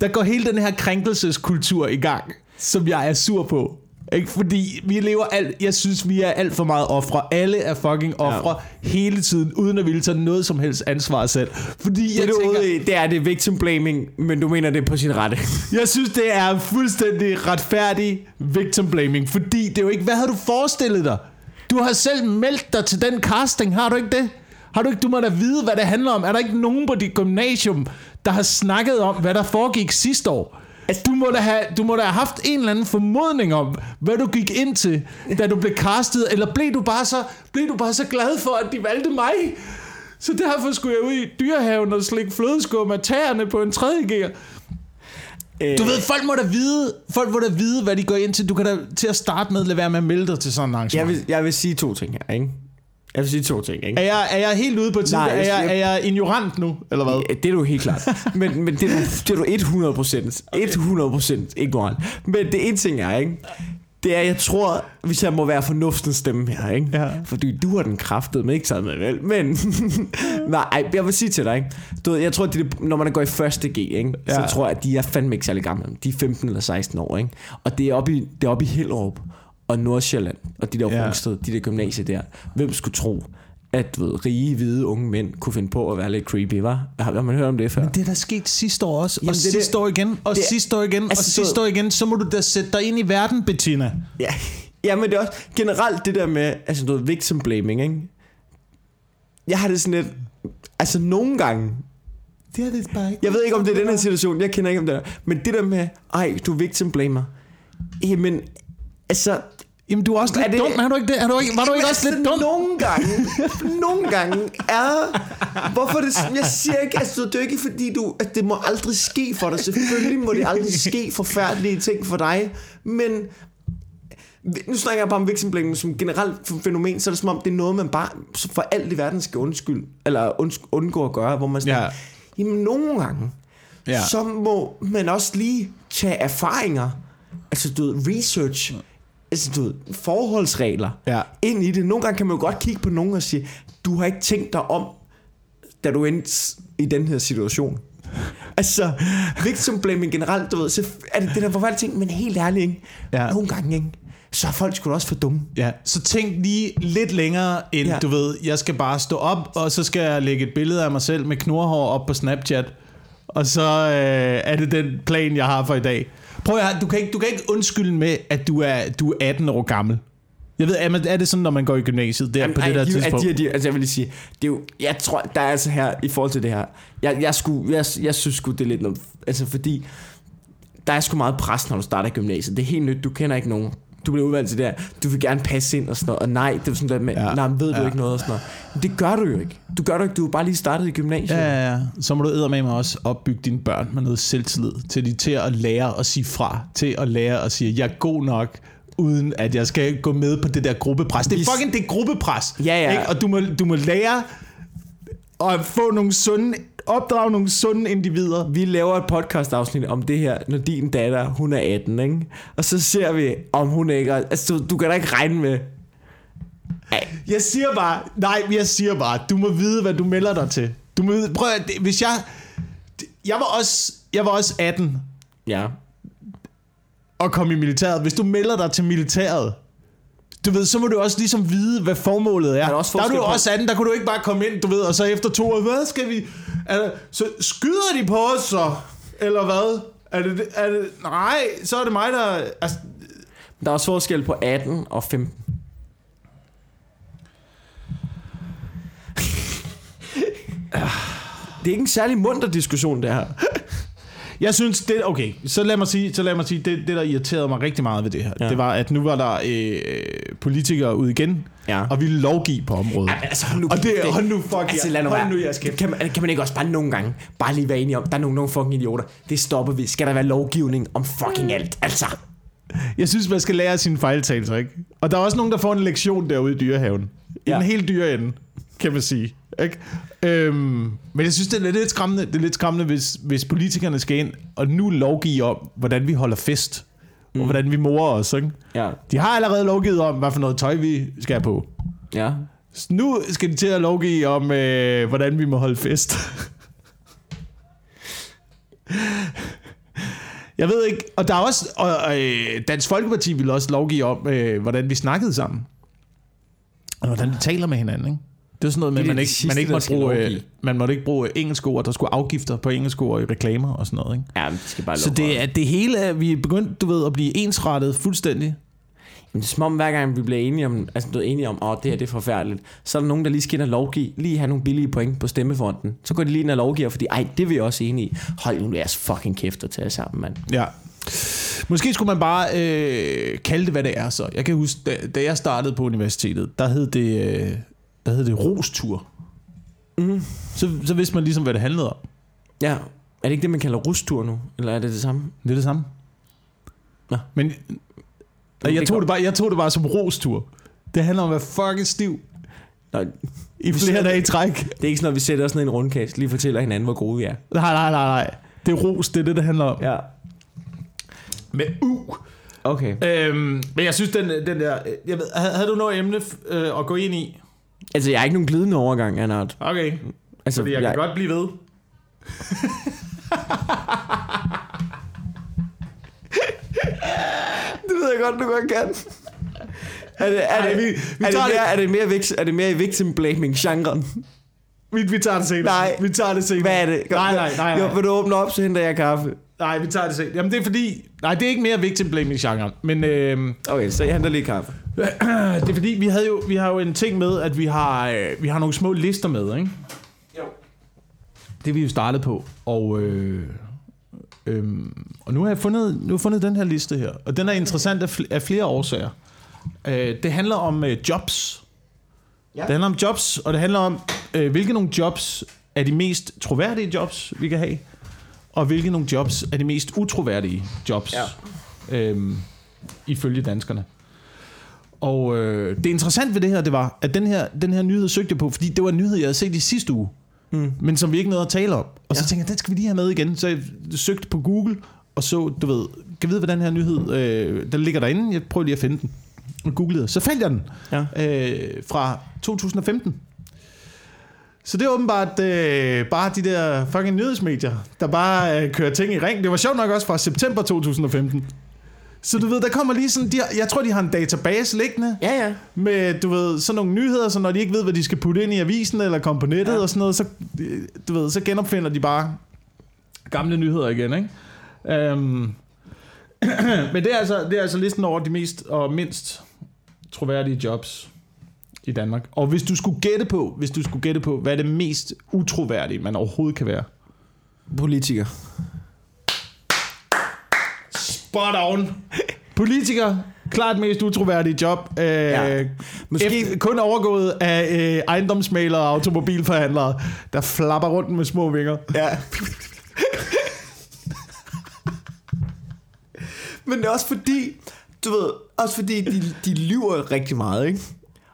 der går hele den her krænkelseskultur i gang, som jeg er sur på. Ikke? Fordi vi lever alt, jeg synes, vi er alt for meget ofre. Alle er fucking ofre ja. hele tiden, uden at ville tage noget som helst ansvar selv. Fordi Det, jeg du tænker, ude det er det victim blaming, men du mener det på sin rette. jeg synes, det er fuldstændig retfærdig victim blaming. Fordi det er jo ikke, hvad havde du forestillet dig? Du har selv meldt dig til den casting, har du ikke det? Har du ikke, du må da vide, hvad det handler om. Er der ikke nogen på dit gymnasium, der har snakket om, hvad der foregik sidste år? Du må, da have, du må da have haft en eller anden formodning om, hvad du gik ind til, da du blev castet, eller blev du bare så, blev du bare så glad for, at de valgte mig? Så derfor skulle jeg ud i dyrehaven og slikke flødeskum af tæerne på en tredje gear. Du ved, folk må da vide, folk må da vide, hvad de går ind til. Du kan da til at starte med lade være med at melde dig til sådan en arrangement. Jeg vil, jeg vil sige to ting her, ikke? Jeg vil sige to ting, ikke? Er jeg, er jeg helt ude på tid? Nej, er, jeg, jeg- er jeg ignorant nu, eller hvad? Ja, Det er du helt klart. Men, men det, er du, det er du 100 procent. 100 procent ignorant. Men det ene ting er, ikke? Det er, jeg tror, hvis jeg må være fornuftens stemme her, ikke? Ja. Fordi du har den kraftet, men ikke taget med vel. Men, nej, ej, jeg vil sige til dig, ikke? Du ved, jeg tror, at de, når man går i første G, ikke? Ja. Så tror jeg, at de er fandme ikke særlig gamle. De er 15 eller 16 år, ikke? Og det er oppe i, det er oppe i Hellerup og Nordsjælland, og de der ja. Rungsted, de der gymnasier der. Hvem skulle tro, at ved, rige, hvide unge mænd kunne finde på at være lidt creepy, var? Har, har man hørt om det før? Men det er der sket sidste år også, og Jamen, det er sidste det- år igen, og det- sidste år igen, og altså, sidste du- år igen. Så må du da sætte dig ind i verden, Bettina. Ja, ja men det er også generelt det der med, altså du ved, victim blaming, ikke? Jeg har det sådan lidt, altså nogle gange, Det er det bare ikke. jeg ved ikke om det er den her situation, jeg kender ikke om det der, men det der med, ej, du er victim blamer, jamen, altså, Jamen, du er også Er lidt det- dum, er du ikke det? Er du ikke, var du ikke også altså, lidt dum? Nogle gange, nogle gange er... Hvorfor det? Jeg siger ikke, altså, det er ikke fordi, du, at det må aldrig ske for dig. Selvfølgelig må det aldrig ske forfærdelige ting for dig. Men nu snakker jeg bare om victim blaming som generelt fænomen, så er det som om, det er noget, man bare for alt i verden skal undskyld, eller undgå at gøre, hvor man sådan, Ja. ja. jamen nogle gange, ja. så må man også lige tage erfaringer, altså du ved, research, altså du ved, forholdsregler, Ja. ind i det. Nogle gange kan man jo godt kigge på nogen og sige, du har ikke tænkt dig om, da du endte i den her situation. Altså, victim blaming generelt, du ved, så er det det der forfærdelige ting, men helt ærligt, ikke? Ja. Nogle gange, ikke? Så er folk da også for dumme. Ja, så tænk lige lidt længere end. Ja. du ved, jeg skal bare stå op, og så skal jeg lægge et billede af mig selv med knurhår op på Snapchat. Og så øh, er det den plan, jeg har for i dag. Prøv at høre, du kan ikke, du kan ikke undskylde med, at du er, du er 18 år gammel. Jeg ved, er, man- er det sådan, når man går i gymnasiet, der på det der de, tidspunkt? De, de, altså jeg vil lige sige, det er jo, jeg tror, der er altså her, i forhold til det her, jeg, jeg, skulle, jeg, jeg synes sgu, det er lidt noget, altså fordi, der er sgu meget pres, når du starter i gymnasiet. Det er helt nyt, du kender ikke nogen. Du bliver udvalgt til det her. Du vil gerne passe ind og sådan noget. Og nej, det er sådan der med, Ja. nej, men ved du Ja. ikke noget og sådan noget. Men det gør du jo ikke. Du gør du ikke. Du er bare lige startet i gymnasiet. Ja, ja, ja. Så må du med mig også opbygge dine børn med noget selvtillid. Til de til at lære at sige fra. Til at lære at sige, jeg er god nok, uden at jeg skal gå med på det der gruppepres. Det er fucking det er gruppepres. Ja, ja. Ikke? Og du må, du må lære at få nogle sunde opdrage nogle sunde individer. Vi laver et podcast afsnit om det her, når din datter, hun er 18, ikke? Og så ser vi, om hun ikke... er- Altså, du, du kan da ikke regne med... Ej, Jeg siger bare, nej, jeg siger bare, du må vide, hvad du melder dig til. Du må vide, prøv at, hvis jeg, jeg var også, jeg var også 18 ja. og kom i militæret. Hvis du melder dig til militæret, du ved, så må du også ligesom vide, hvad formålet er. Der er også der er du på- også 18, der kunne du ikke bare komme ind, du ved, og så efter to år, hvad skal vi... Er, så skyder de på os så? Eller hvad? Er det, er det, nej, så er det mig, der... Altså, Der er også forskel på 18 og 15. Det er ikke en særlig munter diskussion, det her. Jeg synes, det, okay, så lad mig sige, så lad mig sige det, det, der irriterede mig rigtig meget ved det her, ja. Ja. det var, at nu var der øh, politikere ude igen, Ja. og ville lovgive på området. Altså, hold nu, Og det- hold nu fuck altså, lad nu Hold nu jeres kæft. kan, man, kan man ikke også bare nogle gange bare lige være enige om, der er nogle, nogle fucking idioter. Det stopper vi. Skal der være lovgivning om fucking alt? Altså. Jeg synes, man skal lære sine fejltagelser, ikke? Og der er også nogen, der får en lektion derude i dyrehaven. I Ja. den helt dyre ende, kan man sige. Ikke? Øhm, men jeg synes, det er lidt skræmmende, det er lidt skræmmende hvis, hvis politikerne skal ind og nu lovgive om, hvordan vi holder fest. Mm. Og hvordan vi morer os. Ikke? Ja. De har allerede lovgivet om, hvad for noget tøj vi skal have på. Ja. Så nu skal de til at lovgive om, øh, hvordan vi må holde fest. Jeg ved ikke, og der er også, og, og, øh, Dansk Folkeparti vil også lovgive om, øh, hvordan vi snakkede sammen. Og hvordan vi taler med hinanden, ikke? Det er sådan noget med, at man ikke, man ikke måtte bruge, øh, man måtte ikke bruge engelske ord, der skulle afgifter på engelske ord i reklamer og sådan noget, ikke? Ja, det skal bare Så det, er, det hele er, vi er begyndt, du ved, at blive ensrettet fuldstændig. Men det er som om, hver gang vi bliver enige om, altså, du er enige om, åh, det her det er forfærdeligt, så er der nogen, der lige skal ind og lovgive, lige have nogle billige point på stemmefronten. Så går de lige ind og lovgiver, fordi, ej, det er vi også enige i. Hold nu jeres fucking kæft og tage sammen, mand. Ja. Måske skulle man bare øh, kalde det, hvad det er så. Jeg kan huske, da, da jeg startede på universitetet, der hed det, øh, der hed det rostur. Mm. Så, så vidste man ligesom, hvad det handlede om. Ja, er det ikke det, man kalder rustur nu? Eller er det det samme? Det er det samme. Nå. Men det jeg tog, det bare, jeg tog det bare som rostur. Det handler om at være fucking stiv Nej, i flere dage i træk. det er ikke sådan, at vi sætter os ned i en rundkast, lige fortæller hinanden, hvor gode vi er. Nej, nej, nej, nej. Det er ros, det er det, det handler om. Ja. Med u. Okay. Øhm, men jeg synes, den, den der... Jeg ved, havde, havde du noget emne øh, at gå ind i? Altså, jeg er ikke nogen glidende overgang, Anart. Okay. Altså, Fordi jeg, jeg, kan godt blive ved. det ved jeg godt, du godt kan. Er det, er Ej, det, vi- vi er, det tager det- mere, er, det mere, vix- er det mere i victim blaming genren? Vi, vi tager det senere. Nej. Vi tager det senere. Hvad er det? Nej, nej, nej. Jo, nej. vil du åbne op, så henter jeg kaffe. Nej, vi tager det senere. Jamen det er fordi... Nej, det er ikke mere victim blaming genre. Men øh, Okay, så jeg henter lige kaffe. det er fordi, vi, havde jo, vi har jo en ting med, at vi har, øh, vi har nogle små lister med, ikke? Jo. Det er vi jo startet på. Og, øh, øh, og nu har jeg fundet, nu har jeg fundet den her liste her. Og den er interessant af, fl- af flere årsager. Øh, det handler om øh, jobs. Ja. Det handler om jobs, og det handler om, øh, hvilke nogle jobs er de mest troværdige jobs, vi kan have, og hvilke nogle jobs er de mest utroværdige jobs, Ja. øhm, ifølge danskerne. Og øh, det interessante ved det her, det var, at den her, den her nyhed søgte jeg på, fordi det var en nyhed, jeg havde set i sidste uge, Mm. men som vi ikke nåede at tale om. Og så Ja. tænkte jeg, den skal vi lige have med igen. Så jeg søgte på Google, og så, du ved, kan vide, hvad den her nyhed, øh, den ligger derinde. Jeg prøver lige at finde den. Og googlede. Så fandt jeg den Ja. øh, fra 2015. Så det er åbenbart øh, bare de der fucking nyhedsmedier, der bare øh, kører ting i ring. Det var sjovt nok også fra september 2015. Så du ved, der kommer lige sådan, de har, jeg tror, de har en database liggende Ja, ja. med, du ved, sådan nogle nyheder, så når de ikke ved, hvad de skal putte ind i avisen eller komme på nettet Ja. og sådan noget, så, øh, du ved, så genopfinder de bare gamle nyheder igen, ikke? Um, men det er, altså, det er altså listen over de mest og mindst troværdige jobs i Danmark. Og hvis du skulle gætte på, hvis du skulle gætte på, hvad er det mest utroværdige, man overhovedet kan være? Politiker. Spot on. Politiker, klart mest utroværdige job. Øh, ja. Måske- Måske kun overgået af øh, ejendomsmalere og automobilforhandlere, der flapper rundt med små vinger. Ja. Men det er også fordi, du ved, også fordi de, de lyver rigtig meget, ikke?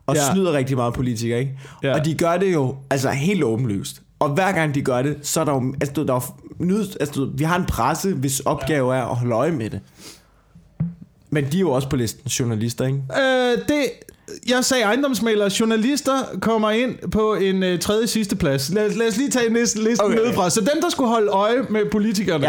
Og Ja. snyder rigtig meget politikere, ikke? Ja. Og de gør det jo, altså helt åbenlyst. Og hver gang de gør det, så er der jo... Altså, der er jo altså, vi har en presse, hvis opgave er at holde øje med det. Men de er jo også på listen, journalister, ikke? Øh, det, jeg sagde ejendomsmalere. Journalister kommer ind på en øh, tredje sidste plads. Lad, lad os lige tage listen Okay. okay. nedefra. Så dem, der skulle holde øje med politikerne,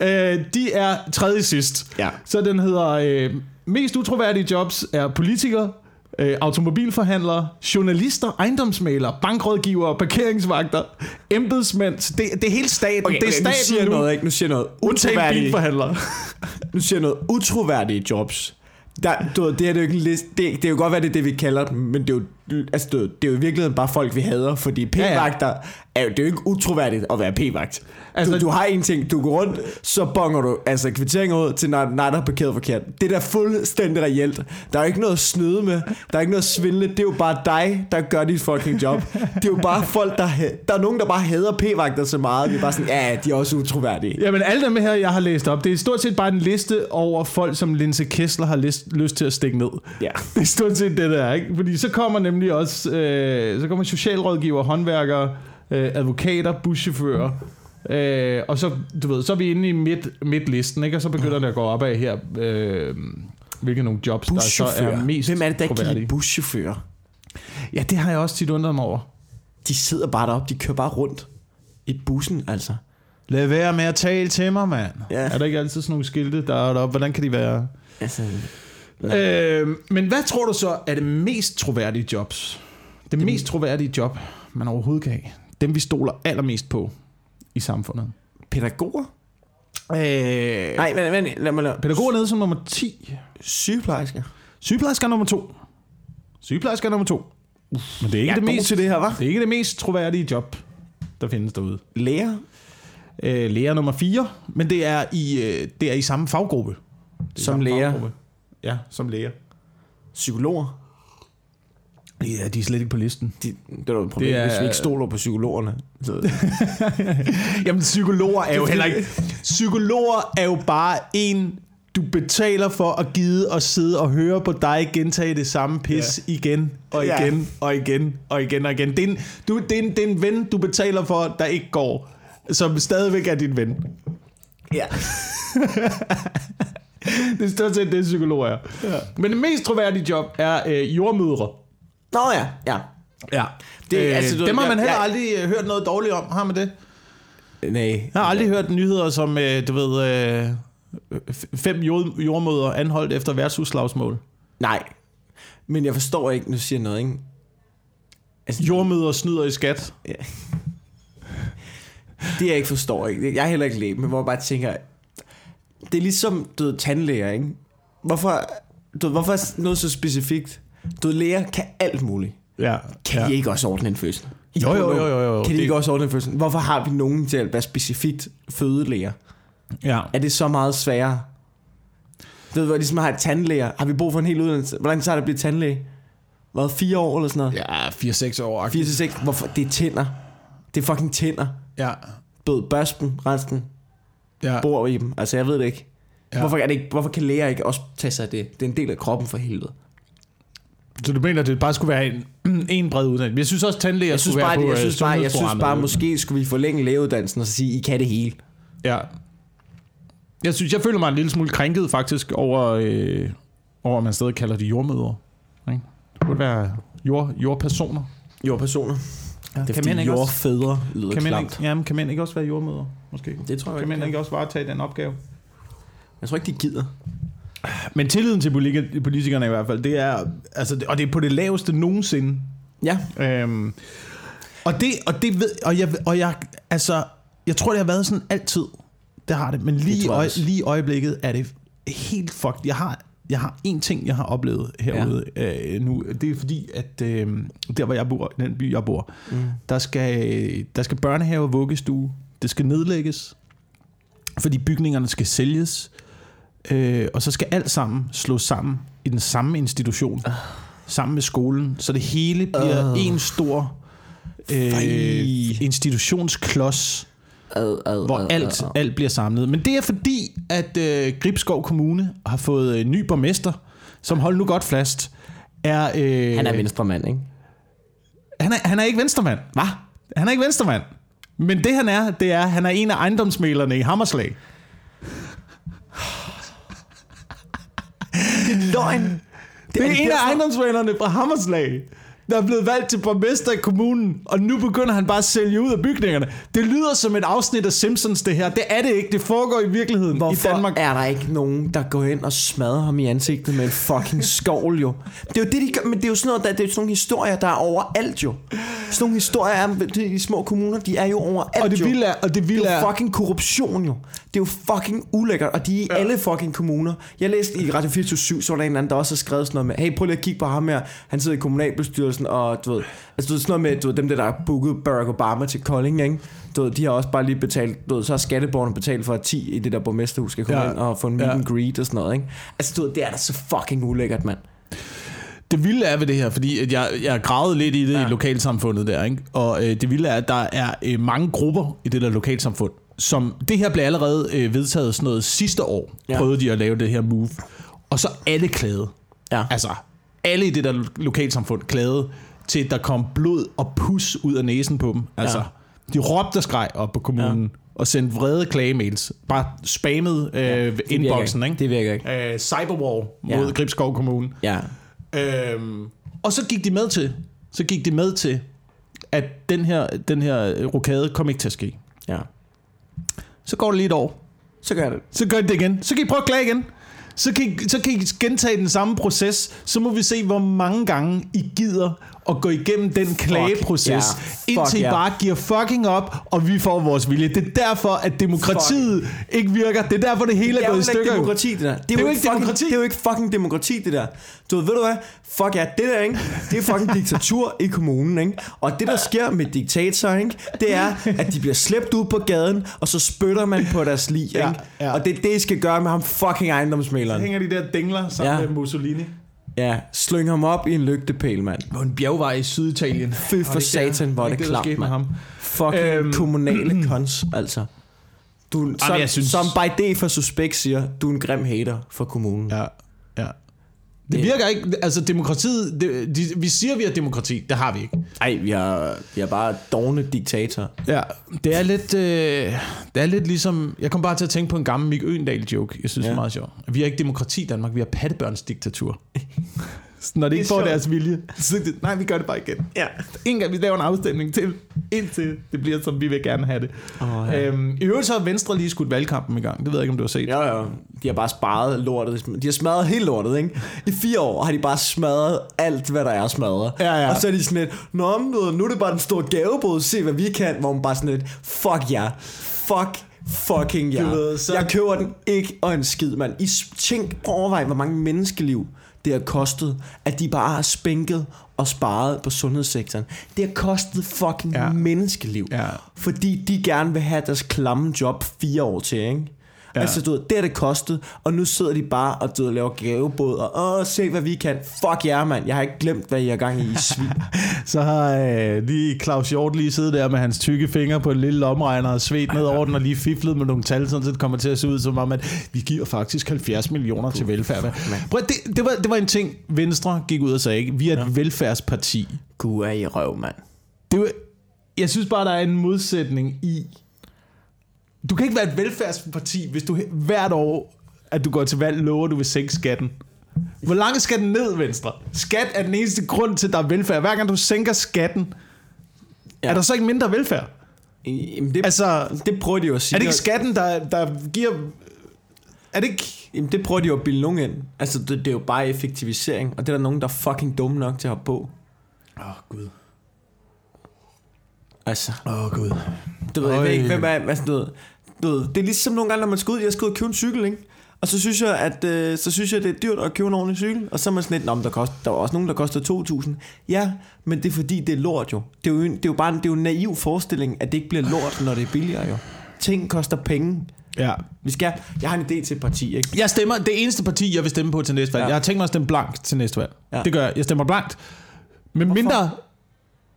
Ja. øh, de er tredje sidst. Ja. Så den hedder, øh, mest utroværdige jobs er politikere, øh, automobilforhandlere, journalister, ejendomsmalere, bankrådgivere, parkeringsvagter, embedsmænd. Det, det er hele staten. Okay, det er okay, staten nu siger nu. noget, ikke? Nu siger noget utroværdige, bilforhandlere. nu siger noget utroværdige jobs. Der, du ved, det, er det, jo ikke en liste, det, det er jo godt være, det er det, vi kalder dem, men det er jo, altså, ved, det er jo i virkeligheden bare folk, vi hader, fordi p-vagter, er jo, det er jo ikke utroværdigt at være p-vagt. Altså, du, du har en ting, du går rundt, så bonger du altså kvitteringer ud til, når, når der er parkeret forkert. Det er da fuldstændig reelt. Der er jo ikke noget at snyde med, der er ikke noget at svindle, det er jo bare dig, der gør dit fucking job. Det er jo bare folk, der, der er nogen, der bare hader p-vagter så meget, vi er bare sådan, ja, de er også utroværdige. Jamen alle dem her, jeg har læst op, det er stort set bare en liste over folk, som Linse Kessler har lyst, lyst til at stikke ned. Ja. Det er stort set det der, ikke? Fordi så kommer nemlig også, øh, så kommer socialrådgiver, håndværkere, øh, advokater, buschauffører, øh, og så, du ved, så er vi inde i midt, midtlisten, ikke? Og så begynder det at gå opad her, øh, hvilke nogle jobs, der så er mest Hvem er det, der troværdige. buschauffører? Ja, det har jeg også tit undret mig over. De sidder bare deroppe, de kører bare rundt i bussen, altså. Lad være med at tale til mig, mand. Ja. Er der ikke altid sådan nogle skilte, der er deroppe? Hvordan kan de være? altså Øh, men hvad tror du så er det mest troværdige jobs? Det mest troværdige job, man overhovedet kan have. Dem, vi stoler allermest på i samfundet. pædagoger? Øh, Nej, men, men lad mig lade. Pædagoger nede som nummer 10. Sygeplejersker. Sygeplejersker er nummer 2. Sygeplejersker er nummer 2. Men det er ikke, det mest, til det her, hva'? det er ikke det mest troværdige job, der findes derude. Læger? Øh, læger nummer 4, men det er i, øh, det er i samme faggruppe. Det Som læger? faggruppe. Ja, som læger. Psykologer? Ja, de er slet ikke på listen. De, det er jo et problem, Det er- hvis vi ikke stoler på psykologerne. Så, Jamen, psykologer er jo er heller ikke... Psykologer er jo bare en, du betaler for at gide og sidde og høre på dig gentage det samme pis ja. igen og Ja. igen og igen og igen og igen. Det er, en, du, det, er en, det er en ven, du betaler for, der ikke går, som stadigvæk er din ven. ja. Det er stort set det, psykologer er. Ja. Men det mest troværdige job er øh, jordmødre. Nå ja, ja. Ja. Det- øh, altså, du- dem har man heller jeg- aldrig øh, hørt noget dårligt om. Har man det? Nej. Jeg har aldrig hørt nyheder som, øh, du ved, øh, fem jord, jordmøder anholdt efter værtshusslagsmål. Nej. Men jeg forstår ikke, nu siger noget, ikke? Altså, Jordmøder snyder i skat. Det jeg ikke forstår, ikke? Jeg er heller ikke læge, men hvor jeg bare tænker, det er ligesom, du ved, tandlæger, ikke? Hvorfor, du ved, hvorfor er noget så specifikt? Du ved, læger kan alt muligt. Ja. Kan ja. de ikke også ordne en fødsel? I Jo, jo, jo, jo, jo. Kan de Det- ikke også ordne en fødsel? Hvorfor har vi nogen til at være specifikt fødelæger? ja. Er det så meget sværere? Du ved, hvor ligesom har et tandlæger. Har vi brug for en hel uddannelse? Hvor lang tid tager det at blive tandlæge? Hvad, fire år eller sådan noget? Ja, 4-6 år. 4 til 6. Hvorfor? Det er tænder. Det er fucking tænder. Ja. Bød børsten, resten, ja. bor i dem. Altså, jeg ved det ikke. Ja. Hvorfor, er det ikke. hvorfor kan læger ikke også tage sig af det? Det er en del af kroppen for helvede. Så du mener, at det bare skulle være en, en bred uddannelse? Jeg synes også, tandlæger Jeg synes skulle bare, være på jeg øh, synes bare, jeg synes bare måske skulle vi forlænge lægeuddannelsen og så sige, I kan det hele. Ja. Jeg synes, jeg føler mig en lille smule krænket faktisk over, øh, over at man stadig kalder det jordmøder. Ikke? Det burde være jord, jordpersoner. Jordpersoner. Ja, Det er kan fordi mænd ikke også, jordfædre lyder kan mænd ikke, jamen, kan mænd ikke også være jordmøder? Måske. Det tror jeg Kan mænd ikke. også varetage den opgave? Jeg tror ikke, de gider. Men tilliden til politi- politikerne i hvert fald, det er, altså, og det er på det laveste nogensinde. Ja, Øhm, og det, og det ved, og jeg, og jeg, altså, jeg tror, det har været sådan altid. Det har det, men lige, øje, lige øjeblikket er det helt fucked. Jeg har, jeg har en ting, jeg har oplevet herude ja. øh, nu. Det er fordi, at øh, der, hvor jeg bor, den by, jeg bor, Mm. der skal, der skal børnehave og vuggestue, det skal nedlægges, fordi bygningerne skal sælges, øh, og så skal alt sammen slås sammen i den samme institution, sammen med skolen, så det hele bliver Øh. en stor øh, Fej. institutionsklods, ad, ad, hvor ad, alt, ad. alt bliver samlet. Men det er fordi, at øh, Gribskov Kommune har fået en ny borgmester, som hold nu godt fast, er... Øh, Han er venstremand, ikke? han er, han er ikke venstremand. Hvad? Han er ikke venstremand. Men det han er, det er, at han er en af ejendomsmælerne i Hammerslag. Det er løgn. Det er, det en af ejendomsmælerne fra Hammerslag, der er blevet valgt til borgmester i kommunen, og nu begynder han bare at sælge ud af bygningerne. Det lyder som et afsnit af Simpsons, det her. Det er det ikke. Det foregår i virkeligheden Hvorfor i Danmark. er der ikke nogen, der går hen og smadrer ham i ansigtet med en fucking skovl, jo? Det er jo det, de gør, men det er jo sådan noget, der, det er jo sådan nogle historier, der er overalt, jo. Sådan nogle historier er, det, i små kommuner, de er jo overalt, Og det jo. vilde er, og det vilde Det er jo fucking korruption jo. Det er jo fucking ulækkert, og de er i ja. alle fucking kommuner. Jeg læste i Radio 24 så var der en anden, der også har skrevet sådan noget med, hey, prøv lige at kigge på ham her. Han sidder i kommunalbestyrelsen, og du ved, altså du ved, sådan noget med, du ved, dem der, der har booket Barack Obama til Kolding, ikke? Du ved, de har også bare lige betalt, du ved, så har skatteborgerne betalt for at 10 i det der borgmesterhus skal komme Ja. ind og få en meet Ja. and greet og sådan noget, ikke? Altså du ved, det er da så fucking ulækkert, mand. det vilde er ved det her, fordi at jeg, jeg gravet lidt i det ja. I lokalsamfundet der, ikke? og øh, det vilde er, at der er øh, mange grupper i det der lokalsamfund, som det her blev allerede øh, vedtaget sådan noget sidste år. Ja. prøvede de at lave det her move, og så alle klagede. Ja. Altså, alle i det der lo- lokalsamfund klagede til, at der kom blod og pus ud af næsen på dem. Altså, ja. de råbte og skreg op på kommunen, ja. og sendte vrede klagemails. Bare spammet øh, ja, virker inboxen, ikke. ikke? Det virker ikke. Øh, cyberwar mod Ja. Gribskov Kommune. Ja. Øhm, og så gik de med til, så gik de med til, at den her, den her rokade kom ikke til at ske. Ja. Så går det lige et år. Så gør det. Så gør de det igen. Så kan I prøve at klage igen. Så kan, I, så kan I gentage den samme proces. Så må vi se, hvor mange gange I gider at gå igennem den klageproces, ja. indtil Fuck I bare giver fucking op, og vi får vores vilje. Det er derfor, at demokratiet ikke virker. Det er derfor, det hele Det er er gået i stykker. demokrati, det der. Det er, jo jo ikke fucking, demokrati. Det er jo ikke fucking demokrati, det der. Du ved, ved du hvad? Fuck ja, det der, ikke? Det er fucking diktatur i kommunen, ikke? Og det, der sker med diktatorer, ikke? Det er, at de bliver slæbt ud på gaden, og så spytter man på deres lig, ikke? Ja, ja. Og det er det, I skal gøre med ham fucking ejendomsmaleren. hænger de der dingler sammen Ja. med Mussolini. Ja, slyng ham op i en lygtepæl, mand. På en bjergvej i Syditalien. Fy for satan, hvor er det klamt, med mand. ham. Fucking Øhm. kommunale cons, altså. Du, som, jeg synes- som by D for Suspekt siger, du er en grim hater for kommunen. Ja, ja. Det Det- virker ikke, altså demokratiet, det, de, vi siger, vi har demokrati, det har vi ikke. Ej, vi har, vi har bare dogne diktator. Ja, det er lidt, øh, det er lidt ligesom, jeg kom bare til at tænke på en gammel Mik Øendal joke, jeg synes ja. det er meget sjovt. Vi har ikke demokrati i Danmark, vi har pattebørnsdiktatur. Når de Det ikke får sjovt. deres vilje, så det, nej, vi gør det bare igen. Ja. En gang vi laver en afstemning til, indtil det bliver, som vi vil gerne have det. Åh, ja. Øhm, I øvrigt så har Venstre lige skudt valgkampen i gang, det ved jeg ikke, om du har set. Ja, ja. De har bare sparet lortet. De har smadret hele lortet, ikke? I fire år har de bare smadret alt, hvad der er smadret. Ja, ja. Og så er de sådan lidt, Nå, nu er det bare den store gavebod, se hvad vi kan, hvor man bare sådan lidt, fuck ja, fuck fucking ja. Du ved, så- Jeg køber den ikke og en skid, mand. I tænk, prøv at overveje, hvor mange menneskeliv det har kostet, at de bare har spænket og sparet på sundhedssektoren. Det har kostet fucking Ja. menneskeliv. Ja. Fordi de gerne vil have deres klamme job fire år til, ikke? Ja. Altså, du ved, det har det kostet, og nu sidder de bare og du ved, laver gavebåd, og åh, se hvad vi kan. Fuck jer, mand. Jeg har ikke glemt, hvad I har gang i, I svin. Så har øh, lige Claus Hjort lige siddet der med hans tykke fingre på en lille lomregner og svedt ned over den og lige fiflet med nogle tal, sådan så det kommer til at se ud som om, at vi giver faktisk 70 millioner til velfærd. Prøv, det, det, var, det var en ting, Venstre gik ud og sagde, ikke? vi er et ja. velfærdsparti. Gud er i røv, mand. Det var, jeg synes bare, der er en modsætning i... Du kan ikke være et velfærdsparti, hvis du hvert år, at du går til valg, lover, du vil sænke skatten. Hvor langt skal den ned, Venstre? Skat er den eneste grund til, at der er velfærd. Hver gang du sænker skatten, ja. Er der så ikke mindre velfærd? Jamen, det, altså, det prøver de jo at sige. er det ikke skatten, der, der giver... Er det ikke... Jamen, det prøver de jo at bilde nogen ind. Altså, det, det er jo bare effektivisering, og det er der nogen, der er fucking dumme nok til at hoppe på. Åh, oh, Gud. Altså, Åh, oh, Gud. du ved, jeg ved ikke, hvem er, altså, du ved, du ved, det er ligesom nogle gange, når man skal ud, jeg skal ud og købe en cykel, ikke? Og så synes jeg, at øh, så synes jeg, det er dyrt at købe en ordentlig cykel. Og så er man sådan lidt, Nå, der, koster, der er også nogen, der koster 2.000. Ja, men det er fordi, det er lort jo. Det er jo, en- det er jo bare en, det er jo en naiv forestilling, at det ikke bliver lort, når det er billigere jo. Ting koster penge. Ja. Vi skal, jeg har en idé til et parti, ikke? Jeg stemmer, det eneste parti, jeg vil stemme på til næste valg. Ja. Jeg har tænkt mig at stemme blankt til næste valg. Ja. Det gør jeg. Jeg stemmer blankt. Men Hvorfor? mindre...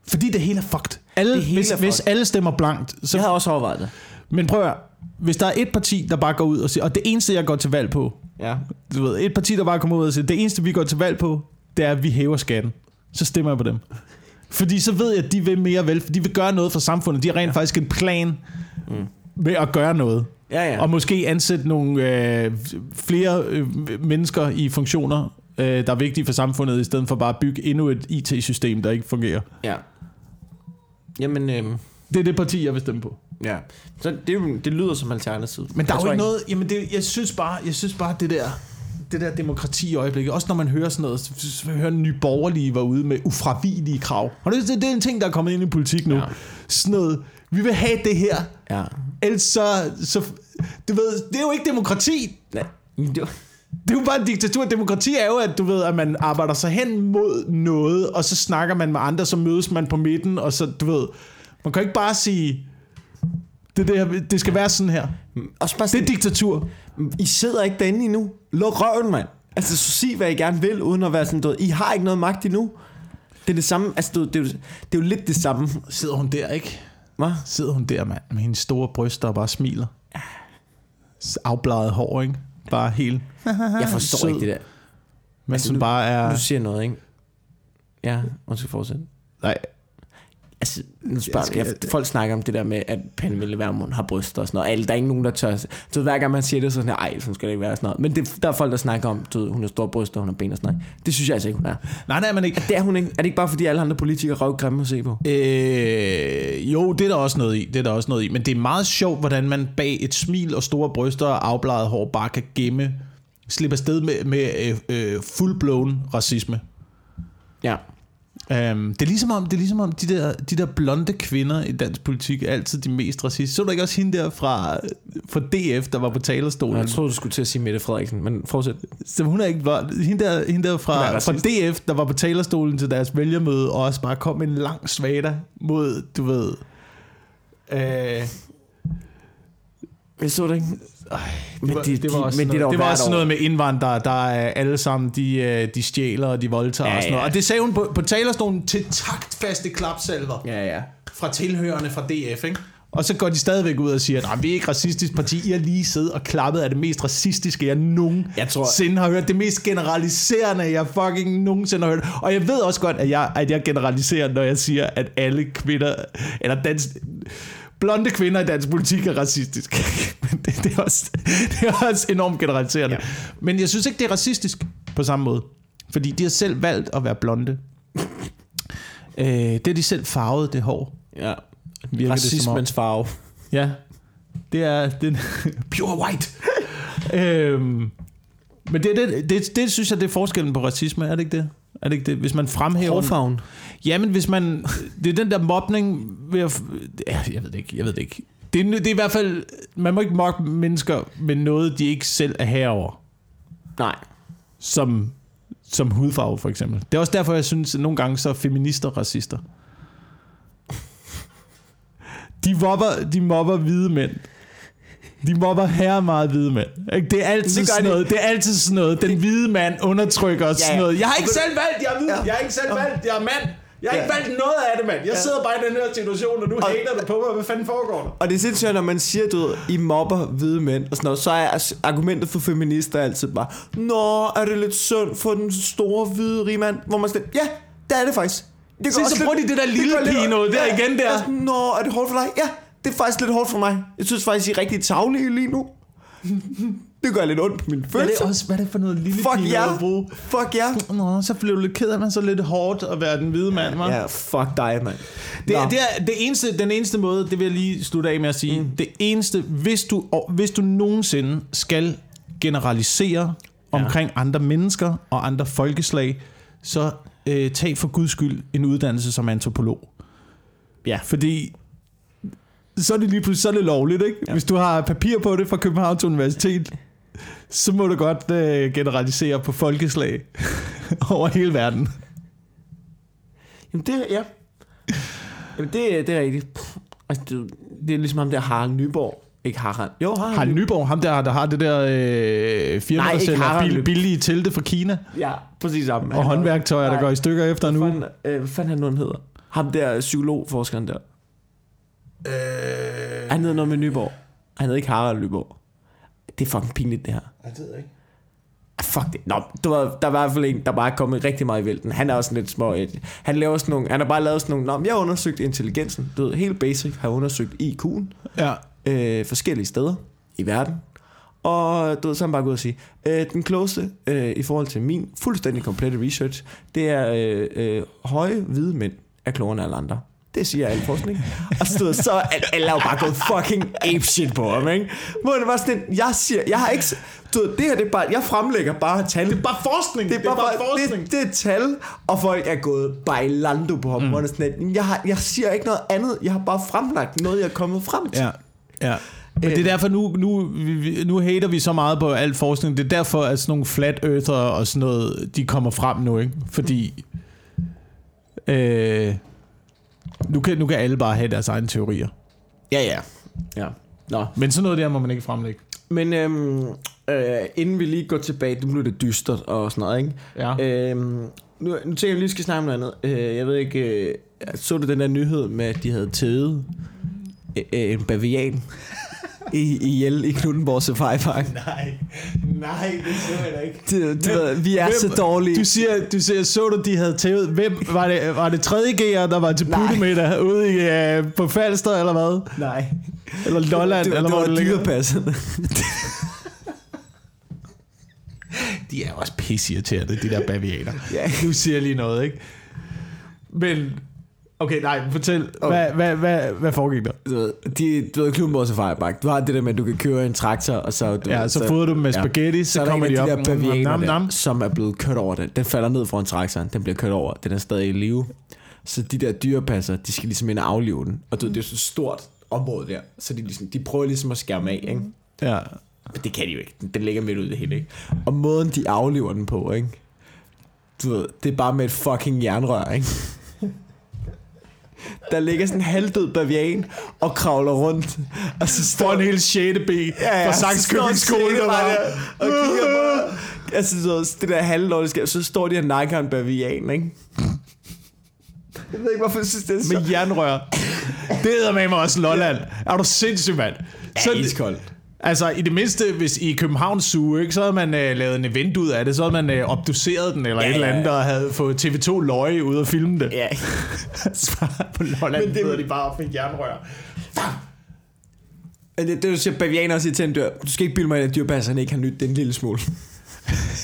Fordi det hele er fucked. Alle, Det hele hvis, er hvis fucked. alle stemmer blankt. Så, Jeg havde også overvejet det. Men prøv at høre. Hvis der er et parti, der bare går ud og siger... Og det eneste, jeg går til valg på... Ja. Du ved, et parti, der bare kommer ud og siger... Det eneste, vi går til valg på, det er, at vi hæver skatten. Så stemmer jeg på dem. Fordi så ved jeg, at de vil mere vel, de vil gøre noget for samfundet. De har rent ja. faktisk en plan mm. med at gøre noget. Ja, ja. Og måske ansætte nogle øh, flere øh, mennesker i funktioner, øh, der er vigtige for samfundet, i stedet for bare at bygge endnu et IT-system, der ikke fungerer. Ja. Jamen, øh, Det er det parti, jeg vil stemme på. Ja. Så det, er jo- det lyder som alternativ. Men der er jo ikke noget... Jamen, det, jeg synes bare, jeg synes bare det der det der demokrati i øjeblikket, også når man hører sådan noget, så, hører Nye Borgerlige var ude med ufravigelige krav. Og det, det, det er en ting, der er kommet ind i politik nu. Ja. Sådan noget, vi vil have det her, Ja. ellers så, så, du ved, det er jo ikke demokrati. Nej. det var- Det er jo bare en diktatur. Demokrati er jo, at du ved, at man arbejder sig hen mod noget, og så snakker man med andre, så mødes man på midten, og så, du ved, man kan ikke bare sige, det, der, det skal være sådan her. Også bare Det er diktatur. I sidder ikke derinde endnu. Luk røven, mand. Altså, så sig, hvad I gerne vil, uden at være sådan, du I har ikke noget magt endnu. Det er det samme, altså, du, det, er jo, det er jo lidt det samme. Sidder hun der, ikke? Hva? Sidder hun der, mand, med hendes store bryster og bare smiler. Afbladet hår, ikke? Bare helt... Jeg forstår Sød. ikke det der. Mens Altså, hun nu- bare er... Du siger noget, ikke? Ja, undskyld fortsætte. Nej, nu spørger, Jeg jeg skal- folk snakker om det der med, at Pernille Vermund har bryster og sådan noget. Alle, der er ikke nogen, der tør. Så hver gang man siger det, så er sådan, ej, sådan skal det ikke være sådan noget. Men det, der er folk, der snakker om, du hun har store bryster, hun har ben og sådan noget. Det synes jeg altså ikke, hun er. nej, nej, men ikke. Det er hun ikke. Er det ikke bare, fordi alle andre politikere er røvgrimme at se på? Øh, jo, det er der også noget i. Det er der også noget i. Men det er meget sjovt, hvordan man bag et smil og store bryster og afbladet hår bare kan gemme, slippe afsted med, med øh, øh, full-blown racisme. Ja. Um, det er ligesom om, det er ligesom om de, der, de der blonde kvinder i dansk politik er altid de mest racistiske. Så du ikke også hende der fra, fra DF, der var på talerstolen? Jeg troede, du skulle til at sige Mette Frederiksen, men fortsæt. Så hun er ikke blond. Hende der, hende der fra, fra. DF, der var på talerstolen til deres vælgermøde, og også bare kom med en lang svada mod, du ved... Øh, Jeg så det ikke. Men det var, det, det var de- også, men noget, dog det var hvert også år. noget med indvandrere, der er alle sammen, de, øh, de stjæler og de voldtager Ja, og sådan noget. ja. Og det sagde hun på, på talerstolen til taktfaste klapsalver Ja, ja. fra tilhørende fra DF, ikke? Og så går de stadigvæk ud og siger, at vi er ikke racistisk parti. I har lige siddet og klappet af det mest racistiske, jeg nogensinde tror- har hørt. Det mest generaliserende, jeg fucking nogensinde har hørt. Og jeg ved også godt, at jeg, at jeg generaliserer, når jeg siger, at alle kvinder, eller dansk, blonde kvinder i dansk politik er racistisk. Men det, det, er også, det er også enormt generaliserende. Ja. Men jeg synes ikke, det er racistisk på samme måde. Fordi de har selv valgt at være blonde. øh, det er de selv farvet, det hår. ja. Virker det som. Racismens farve. Ja, det er den pure white. øhm, men det, det, det, det synes jeg, det er forskellen på racisme, er det ikke det? Er det ikke det? Hvis man fremhæver... Hårfarven. Ja, men hvis man... Det er den der mobning ved at... Ja, jeg ved det ikke, jeg ved det ikke. Det er, det er i hvert fald... Man må ikke mobbe mennesker med noget, de ikke selv er herover. Nej. Som, som hudfarve, for eksempel. Det er også derfor, jeg synes, at nogle gange så er feminister racister. De mobber, de mobber hvide mænd. De mobber her meget hvide mænd. Det er altid Det sådan noget. Det er altid sådan noget. Den hvide mand undertrykker ja, sådan ja. noget. Jeg har ikke selv valgt, jeg er hvid. Ja. Jeg har ikke selv valgt, jeg er mand. Jeg har Ja. ikke valgt noget af det, mand. Jeg sidder bare i den her situation, og nu hater du på mig. Hvad fanden foregår der? Og det er sindssygt, når man siger, du ved, I mobber hvide mænd og sådan noget, så er argumentet for feminister altid bare, Nå, er det lidt synd for den store hvide rige mand? Hvor man siger, ja, det er det faktisk. Det Se, så bruger de det der lille lidt- pige noget der igen der. Og sådan, Nå, er det hårdt for dig? Ja, det er faktisk lidt hårdt for mig. Jeg synes faktisk, I er rigtig tavlige lige nu. Det gør lidt ondt på mine Hvad er det, også, hvad er det for noget lille Fuck jer. at bruge? Fuck ja. Nå, så blev du lidt ked af, man så lidt hårdt at være den hvide mand, hva'? Ja, fuck dig, mand. Det, Nå. det er det eneste, den eneste måde, det vil jeg lige slutte af med at sige, mm. det eneste, hvis du, hvis du nogensinde skal generalisere ja. omkring andre mennesker og andre folkeslag, så øh, tag for guds skyld en uddannelse som antropolog. Ja. Fordi så er det lige pludselig så er det lovligt, ikke? Ja. Hvis du har papir på det fra Københavns Universitet, så må du godt øh, generalisere på folkeslag over hele verden. Jamen det, ja. Jamen det, det er rigtigt. Altså, det, det er ligesom ham der Harald Nyborg. Ikke Harald. Jo, Harald. Harald Nyborg, ham der, der har det der øh, firma, Nej, der sælger bil, billige telte fra Kina, Ja, præcis ham. og håndværktøjer, der Nej. går i stykker efter nu. Hvad fanden, øh, hvad fanden han nu han hedder? Ham der psykologforskeren der. Øh, Han hedder noget med Nyborg. Han hedder ikke Harald Nyborg. Det er fucking pinligt, det her. jeg ved ikke. Fuck det. Nå, du ved, der var i hvert fald en, der bare er kommet rigtig meget i vælten. Han er også lidt små. Han laver sådan nogle, han har bare lavet sådan nogle, Nå, jeg har undersøgt intelligensen. Du ved, helt basic har undersøgt IQ'en Ja. øh, forskellige steder i verden. Og du ved, så han bare gået og sige, øh, den klogeste øh, i forhold til min fuldstændig komplette research, det er øh, øh, høje hvide mænd er klogere end alle andre. Det siger al forskning. Og så, ved, så er alle er jo bare gået fucking apeshit på ham, ikke? Hvor det var sådan, en, jeg siger, jeg har ikke, du ved, det her det er bare, jeg fremlægger bare tal. Det er Bare forskning. det er bare, bare forskning. det, det er tal, og folk er gået bailando på ham. Mm. Hvor det er sådan, at, jeg, har, jeg siger ikke noget andet, jeg har bare fremlagt noget, jeg er kommet frem til. Ja, ja. Men det er derfor, nu, nu, nu hater vi så meget på al forskning. Det er derfor, at sådan nogle flat earther og sådan noget, de kommer frem nu, ikke? Fordi... Øh, nu, kan, nu kan alle bare have deres egne teorier. Ja, ja. ja. Nå. Men sådan noget der må man ikke fremlægge. Men øhm, øh, inden vi lige går tilbage, nu bliver det dystert og sådan noget, ikke? Ja. Øhm, nu, nu tænker jeg, at lige skal snakke om noget andet. Øh, jeg ved ikke, øh, så du den der nyhed med, at de havde tædet øh, øh, en bavian i, ihjel i Knuttenborg Safari Park? Nej, nej, det så jeg da ikke. Det, du ved, vi er så dårlige. Du siger, du siger, så du, de havde tævet. Hvem var det? Var det tredje G'er, der var til puttemiddag ude i, uh, på Falster, eller hvad? Nej. Eller Lolland, det, eller det hvor var det ligger? dyrepasserne. De er også pisseirriterende, de der bavianer. Ja. Nu siger jeg lige noget, ikke? Men, okay, nej, fortæl. Hvad, hvad, hvad, hvad foregik der? Du ved, de, du ved, Knuttenborg Safari Park, du har det der med, at du kan køre en traktor, og så... Du Ja, ved, så fodrer du dem med ja. spaghetti, så, Så der kommer de af op. de der nam, nam. der, som er blevet kørt over den. Den falder ned foran traktoren, den bliver kørt over, den er stadig i live. Så de der dyrepasser, de skal ligesom ind og aflive den. Og du, ved, det er så stort område der, så de, ligesom, de prøver ligesom at skærme af, ikke? Ja. Men det kan de jo ikke. Den ligger midt ud i det hele, ikke? Og måden, de aflever den på, ikke? Du ved, det er bare med et fucking jernrør, ikke? Der ligger sådan en halvdød bavian og kravler rundt. Og så står For en hel 6. B fra Saxkøbing skole, der var. og kigger på Altså, så det der halvdårlige så står de og nakker en bavian, ikke? Jeg ved ikke, hvorfor jeg synes, det er så... Med jernrør. Det hedder med mig også Lolland. Er du sindssyg, mand? Så iskoldt. Altså, i det mindste, hvis i Københavns Zoo, ikke, så havde man øh, lavet en event ud af det, så havde man øh, obduceret den, eller Ja, et eller andet, der havde fået TV2 løje ud og filme det. Ja. På Lolland, Men det- det hedder de bare med jernrør. Det, det, du siger, bavianer siger til en dør, du skal ikke bilde mig, ind, at dyrpasserne ikke har nyt den lille smule.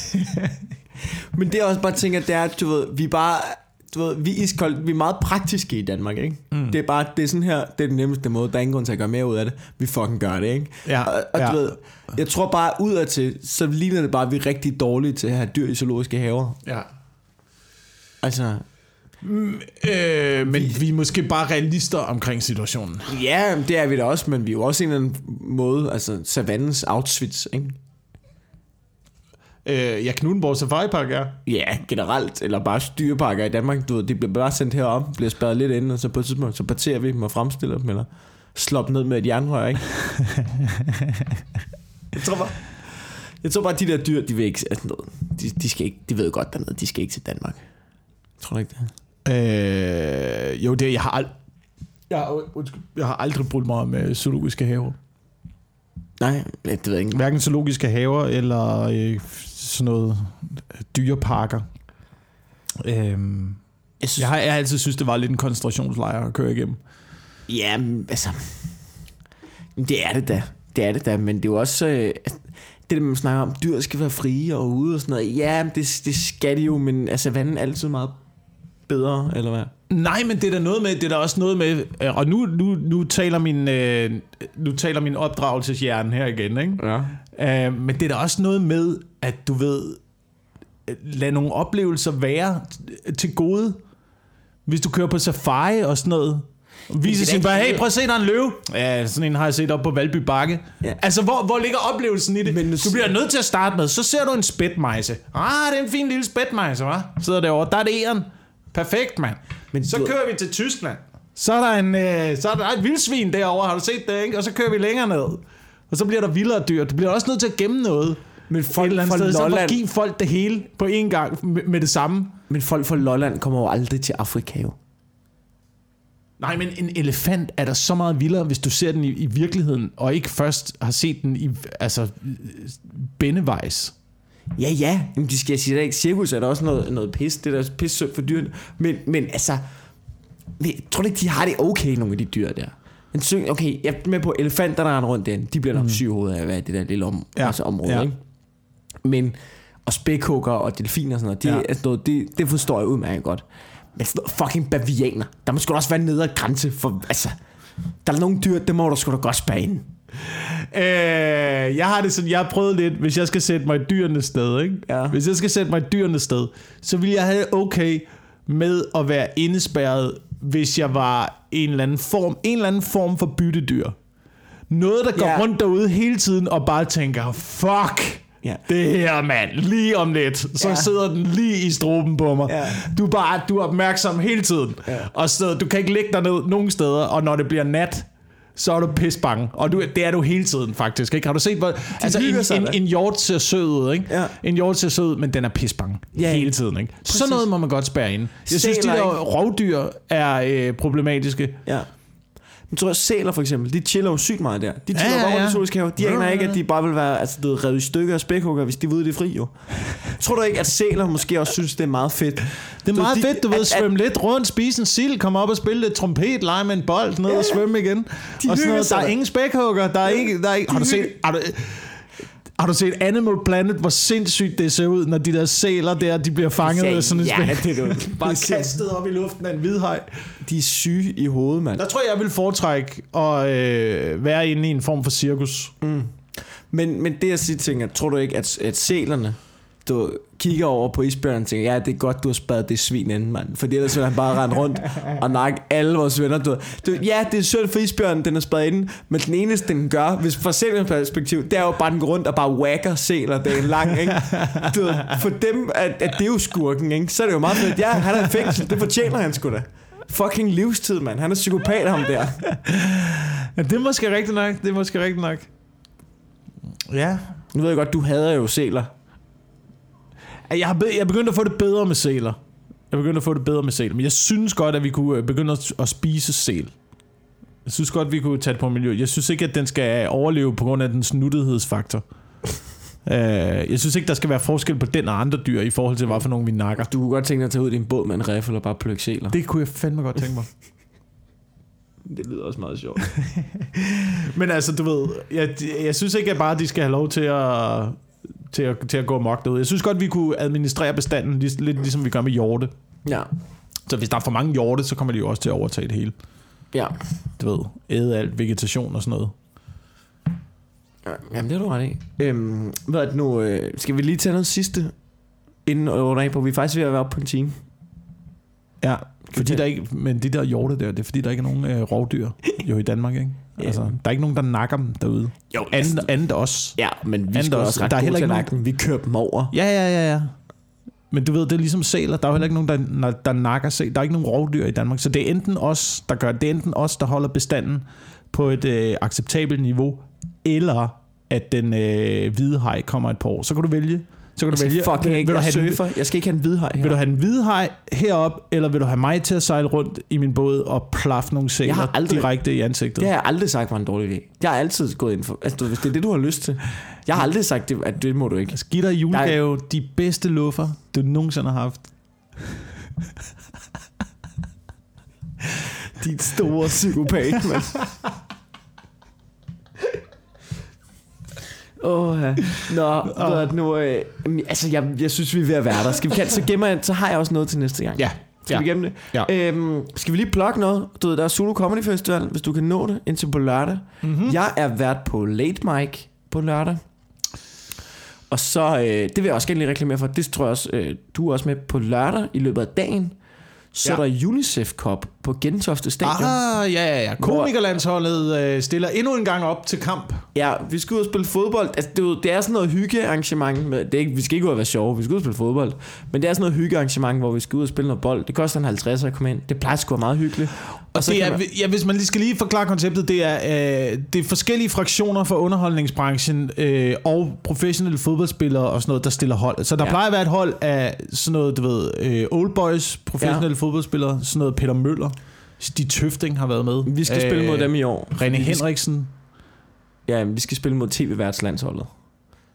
Men det er også bare ting, at det er, at, du ved, vi bare, du ved, vi er iskoldt, vi er meget praktiske i Danmark, ikke? Mm. Det er bare, det er sådan her, det er den nemmeste måde, der er ingen grund til at gøre mere ud af det. Vi fucking gør det, ikke? Ja, og, og ja. du ved, jeg tror bare, udadtil, så ligner det bare, at vi er rigtig dårlige til at have dyr i zoologiske haver. Ja. Altså, Øh, men vi, vi er måske bare realister omkring situationen. ja, det er vi da også, men vi er jo også en eller anden måde, altså savannens Auschwitz, ikke? Øh, ja, Knuthenborg Safari Park er. Ja, generelt, eller bare styrepakker i Danmark, du ved, de bliver bare sendt herop, bliver spærret lidt ind, og så på et tidspunkt, så parterer vi dem og fremstiller dem, eller slår dem ned med et jernrør, ikke? jeg tror bare, jeg tror bare, de der dyr, de vil ikke, altså noget, de, de, skal ikke, de ved godt dernede, de skal ikke til Danmark. Tror du ikke det? Øh, jo, det jeg har ald- jeg, har, undskyld, jeg har aldrig brugt mig med zoologiske haver. Nej, det ved jeg ikke. Hverken zoologiske haver eller øh, sådan noget øh, dyreparker. Øhm, Jeg synes, jeg har jeg har altid synes det var lidt en koncentrationslejr at køre igennem. Ja, altså... Det er det da. Det er det da, men det er jo også... Øh, det man snakker om, dyr skal være frie og ude og sådan noget. Ja, det, det skal de jo, men altså, vandet er altid meget bedre, eller hvad? Nej, men det er der noget med, det er der også noget med, øh, og nu, nu, nu taler min, øh, nu taler min opdragelseshjerne her igen, ikke? Ja. Øh, men det er der også noget med, at du ved, øh, lad nogle oplevelser være til gode. Hvis du kører på safari og sådan noget, er sin bare, hey, prøv at se, der er en løve. Ja, sådan en har jeg set op på Valby Bakke. Ja. Altså, hvor, hvor ligger oplevelsen i det? Men du bliver nødt til at starte med, så ser du en spætmejse. Ah, det er en fin lille spætmejse, hva'? Sidder derovre. Der er det æren. Perfekt, mand. Men så du- kører vi til Tyskland. Så er der, en, øh, så er der et vildsvin derovre, har du set det, ikke? Og så kører vi længere ned. Og så bliver der vildere dyr. Du bliver også nødt til at gemme noget. Men Et folk eller andet fra sted, så Lolland, give folk det hele på én gang med, med det samme. men folk fra Lolland kommer jo aldrig til Afrika jo. Nej, men en elefant er der så meget vildere, hvis du ser den i, i virkeligheden, og ikke først har set den i altså, bændevejs. Ja, ja, Jamen, de skal sige, at ikke cirkus er der også noget, noget pis. Det er da pis for dyrene. Men, men altså, jeg tror du ikke, de har det okay, nogle af de dyr der? Men syng, okay, jeg er med på elefanter, der render rundt den. De bliver nok mm. syge hoveder af i det der lille om, Ja, altså område, ja. ikke? Men, og spækhugger og delfiner og sådan noget, det, Ja. ja. altså noget, det, det forstår jeg udmærket godt. Men sådan noget fucking bavianer, der må sgu da også være en nedre grænse for, altså, der er nogle dyr, det må du sgu da godt spære ind. Øh, jeg har det sådan, jeg har prøvet lidt, hvis jeg skal sætte mig i dyrenes sted, ikke? Ja. Hvis jeg skal sætte mig i dyrenes sted, så vil jeg have okay med at være indespærret, hvis jeg var en eller anden form, en eller anden form for byttedyr. Noget, der går Ja. rundt derude hele tiden og bare tænker, fuck, Ja. det her mand, lige om lidt, så. Ja. sidder den lige i struben på mig. Ja. Du er bare, du er opmærksom hele tiden. Ja. Og så, du kan ikke ligge dig ned nogen steder, og når det bliver nat, så er du pis bange. Og du, det er du hele tiden, faktisk. Ikke? Har du set, hvor... altså, en, sig en, da. en hjort ser sød ud, ikke? Ja. En hjort ser sød men den er pis bange. Ja, hele tiden, ikke? Sådan Præcis. noget må man godt spærre ind. Jeg synes, de Sæler, der ikke? rovdyr er øh, problematiske. Ja. Men tror jeg, sæler for eksempel, de chiller jo sygt meget der. De chiller Ja, ja, ja, ja, ja. ja. i zoologisk have. De Ja, aner ja, ikke, ja. at de bare vil være altså, du ved, revet i stykker af spækhugger, hvis de ude i det fri, jo. Tror du ikke, at sæler måske også synes, det er meget fedt? Det er meget de, fedt, du ved, at- svømme lidt rundt, spise en sild, komme op og spille lidt trompet, lege med en bold, ned og svømme igen. De og sådan noget. Der er ingen spækhugger, der er ikke... Der er ikke har, du set, har, du, har du set Animal Planet, hvor sindssygt det ser ud, når de der sæler der, de bliver fanget af sådan en ja, spæk. det er det. Bare kastet op i luften af en hvidhaj. De er syge i hovedet, mand. Der tror jeg, jeg vil foretrække at øh, være inde i en form for cirkus. Men, men det jeg siger, tænker, tror du ikke, at, at sælerne, du kigger over på isbjørnen og tænker, ja, det er godt, du har spadet det svin inden, mand. Fordi ellers ville han bare rende rundt og nakke alle vores venner. Du, du, ja, det er synd for isbjørnen, den er spadet inden, men den eneste, den gør, hvis fra sælernes perspektiv, det er jo bare, den går rundt og bare whacker sæler dagen lang, ikke? Du, for dem, at, at det er jo skurken, ikke? Så er det jo meget fedt. Ja, han er i fængsel, det fortjener han sgu da. Fucking livstid, mand. Han er psykopat, ham der. Ja, det er måske rigtigt nok. Det er måske rigtigt nok. Ja. Nu ved jeg godt, du hader jo sæler. Jeg har, be- jeg er begyndt at få det bedre med sæler. Jeg er begyndt at få det bedre med sæler. Men jeg synes godt, at vi kunne øh, begynde at, at spise sæl. Jeg synes godt, vi kunne tage det på miljø. Jeg synes ikke, at den skal overleve på grund af den snuttighedsfaktor. uh, jeg synes ikke, der skal være forskel på den og andre dyr i forhold til, hvad for nogen vi nakker. Du kunne godt tænke dig at tage ud i en båd med en riffel og bare plukke sæler. Det kunne jeg fandme godt tænke mig. Det lyder også meget sjovt. Men altså, du ved, jeg, jeg synes ikke at bare, at de skal have lov til at, til at, til at gå mok derude. Jeg synes godt, vi kunne administrere bestanden lidt, lidt ligesom vi gør med hjorte. Ja. Så hvis der er for mange hjorte, så kommer de jo også til at overtage det hele. Ja. Du ved, æde alt vegetation og sådan noget. Ja, Jamen, det er du ret i. Øhm, hvad er det nu? Øh, skal vi lige tage noget sidste? Inden og runde af på. Vi er faktisk ved at være oppe på en time. Ja, fordi der ikke, men de der hjorte der, det er fordi, der ikke er nogen øh, rovdyr jo i Danmark, ikke? Ja. Altså, der er ikke nogen, der nakker dem derude. Jo, Andet, andet os. Ja, men vi Andet skal også. også ret Der er heller ikke dem. Vi kører dem over. Ja, ja, ja, ja. Men du ved, det er ligesom sæler. Der er heller ikke nogen, der, der nakker sæl. Der er ikke nogen rovdyr i Danmark. Så det er enten os, der gør det. Det er enten os, der holder bestanden på et øh, acceptabelt niveau, eller at den øh, hvide haj kommer et par år. Så kan du vælge. Så kan du Jeg vælge. skal fucking ikke vil, du jeg have den, surfer. Jeg skal ikke have en hvidhaj her. vil du have den hvide haj herop, eller vil du have mig til at sejle rundt i min båd og plaffe nogle sæler aldrig- direkte i ansigtet? Det har jeg aldrig sagt var en dårlig idé. Jeg har altid gået ind for... Altså, hvis det er det, du har lyst til. Jeg har aldrig sagt, det, at det må du ikke. Jeg skal give dig julegave de bedste luffer, du nogensinde har haft. Dit store psykopat, mand. Åh, oh, ja. Nå, det nu? Øh, altså, jeg, jeg synes, vi er ved at være der. Skal vi kan, så gemmer jeg, så har jeg også noget til næste gang. Ja. Skal ja. vi gemme det? Ja. Øhm, skal vi lige plukke noget? Du ved, der er Zulu Comedy Festival, hvis du kan nå det, indtil på lørdag. Mm-hmm. Jeg er vært på Late Mic på lørdag. Og så, øh, det vil jeg også gerne lige reklamere for, det tror jeg også, øh, du er også med på lørdag i løbet af dagen. Så ja. er der UNICEF Cup på Gentofte Stadion. Ah, ja, ja, ja. Komikerlandsholdet øh, stiller endnu en gang op til kamp. Ja, vi skal ud og spille fodbold. Altså, det, er jo- det er sådan noget hyggearrangement. Med, det er ikke, vi skal ikke ud og være sjove, vi skal ud og spille fodbold. Men det er sådan noget hyggearrangement, hvor vi skal ud og spille noget bold. Det koster en 50 at komme ind. Det plejer sgu være meget hyggeligt. Og så det er, man- ja, hvis man lige skal lige forklare konceptet, det er, øh, det er forskellige fraktioner for underholdningsbranchen øh, og professionelle fodboldspillere og sådan noget, der stiller hold. Så der. Ja. plejer at være et hold af sådan noget, du ved, øh, old boys, professionelle ja. fodboldspillere, sådan noget Peter Møller, Stig Tøfting har været med. Vi skal øh, spille mod dem i år. René skal- Henriksen. Ja, vi skal spille mod TV-værtslandsholdet.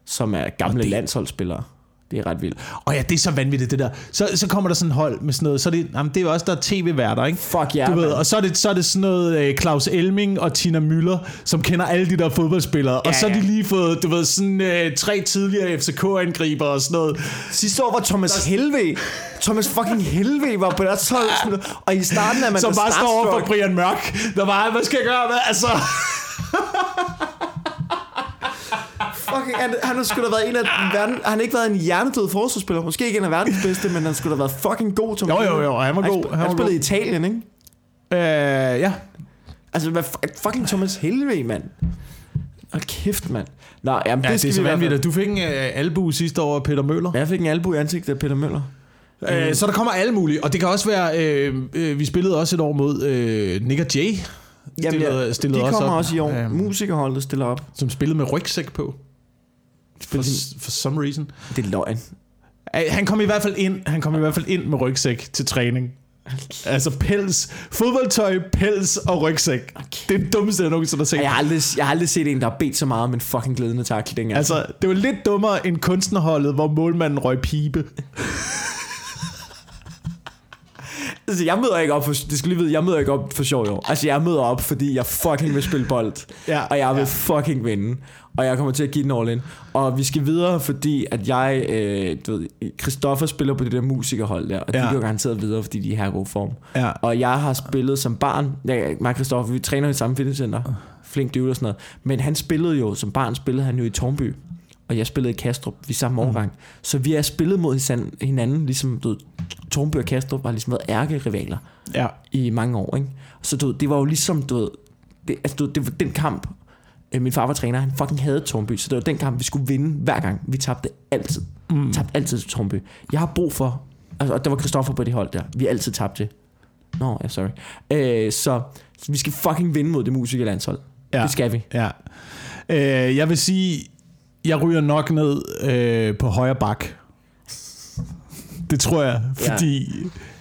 Som er gamle det- landsholdsspillere. Det er ret vildt. Og ja, det er så vanvittigt, det der. Så, så kommer der sådan en hold med sådan noget. Så er det, jamen, det er jo også, der er tv-værter, ikke? Fuck ja, du ved, og så er, det, så er det sådan noget uh, Claus Elming og Tina Møller, som kender alle de der fodboldspillere. Ja, og så har ja. de lige fået, du ved, sådan uh, tre tidligere FCK-angriber og sådan noget. Sidste år var Thomas Helve. Thomas fucking Helve var på deres hold. Og i starten er man Som bare står over for. Brian Mørk. Der bare, hvad skal jeg gøre med? Altså, Fucking, han, han har sgu da været en af verden, han har ikke været en hjernedød forsvarsspiller. Måske ikke en af verdens bedste, men han skulle da været fucking god. Thomas Jo, jo, jo, han var god, Han, han spillede i. Italien, ikke? uh, ja. Altså, hvad fu- fucking Thomas Helve, mand. Hold kæft, mand. Nå, jamen, Ja, det, det, er så vanvittigt. Du fik en uh, albu sidste år af Peter Møller. Jeg fik en albu i ansigtet af Peter Møller. Øh, så der kommer alle mulige, og det kan også være, øh, øh, vi spillede også et år mod øh, Nick og Jay, stillede, ja, stillede de også kommer op, også i år. øhm, Musikerholdet stiller op. som spillede med rygsæk på, for, for some reason. Det er løgn. Han kom i hvert fald ind, han kom i hvert fald ind med rygsæk til træning. Altså pels, fodboldtøj, pels og rygsæk. Det er det dummeste, jeg nogensinde har set. Jeg har, aldrig, jeg har aldrig set en, der har bedt så meget om en fucking glædende takling. Altså, det var lidt dummere end kunstnerholdet, hvor målmanden røg pibe. Altså, jeg møder ikke op for, det skal lige vide, jeg møder ikke op for sjov år. Altså, jeg møder op, fordi jeg fucking vil spille bold. Ja, og jeg vil ja. fucking vinde. Og jeg kommer til at give den all in. Og vi skal videre, fordi at jeg, øh, du ved, Christoffer spiller på det der musikerhold der, og ja. De går garanteret videre, fordi de er i god form. Ja. Og jeg har spillet som barn, jeg, mig og Christoffer, vi træner i samme fitnesscenter, flink dude og sådan noget. Men han spillede jo, som barn spillede han jo i Tornby, og jeg spillede i Kastrup, vi samme årgang. Så vi er spillet mod hinanden, ligesom du Tornby og Kastrup har ligesom været ærkerivaler Ja. i mange år, ikke? Så du det var jo ligesom, du det, altså, du det var den kamp, øh, min far var træner, han fucking havde Tornby, så det var den kamp, vi skulle vinde hver gang. Vi tabte altid. Mm. Tabte altid til Tornby. Jeg har brug for, altså, og der var Christoffer på det hold der, vi altid tabte. Nå, ja, sorry. Øh, så, så vi skal fucking vinde mod det musikerlandshold. Ja. Det skal vi. Ja. Øh, jeg vil sige, jeg ryger nok ned øh, på højre bak. Det tror jeg, Ja. fordi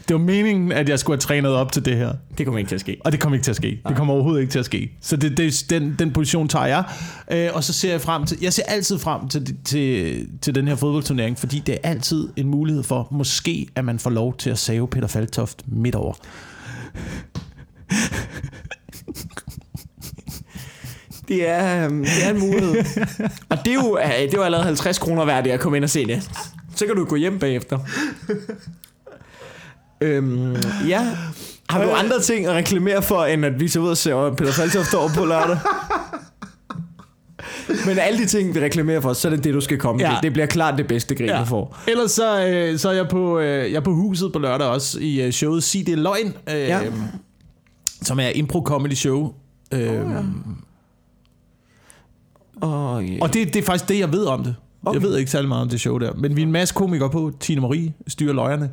det var meningen, at jeg skulle have trænet op til det her. Det kommer ikke til at ske. Og det kommer ikke til at ske. Det kommer overhovedet ikke til at ske. Så det, det, den, den position tager jeg. Øh, og så ser jeg frem til, jeg ser altid frem til, til, til den her fodboldturnering, fordi det er altid en mulighed for, måske at man får lov til at save Peter Faltoft midt over. Det er, øhm, det er en mulighed. og det er jo, øh, det er jo allerede 50 kroner værd, at komme ind og se det. Så kan du gå hjem bagefter. øhm, ja. Har du andre ting at reklamere for, end at vi så ud og ser Peter Faltoft over på lørdag? Men alle de ting, vi reklamerer for, så er det det, du skal komme Ja. til. Det bliver klart det bedste grin, ja. du får. Ellers så, øh, så er jeg på, øh, jeg er på huset på lørdag også i øh, showet Sig det løgn, øh, Ja. som er impro comedy show. Øh, oh, ja. Oh, yeah. Og det, det er faktisk det, jeg ved om det. Okay. Jeg ved ikke særlig meget om det show der. Men vi er en masse komikere på. Tine Marie styrer løjerne.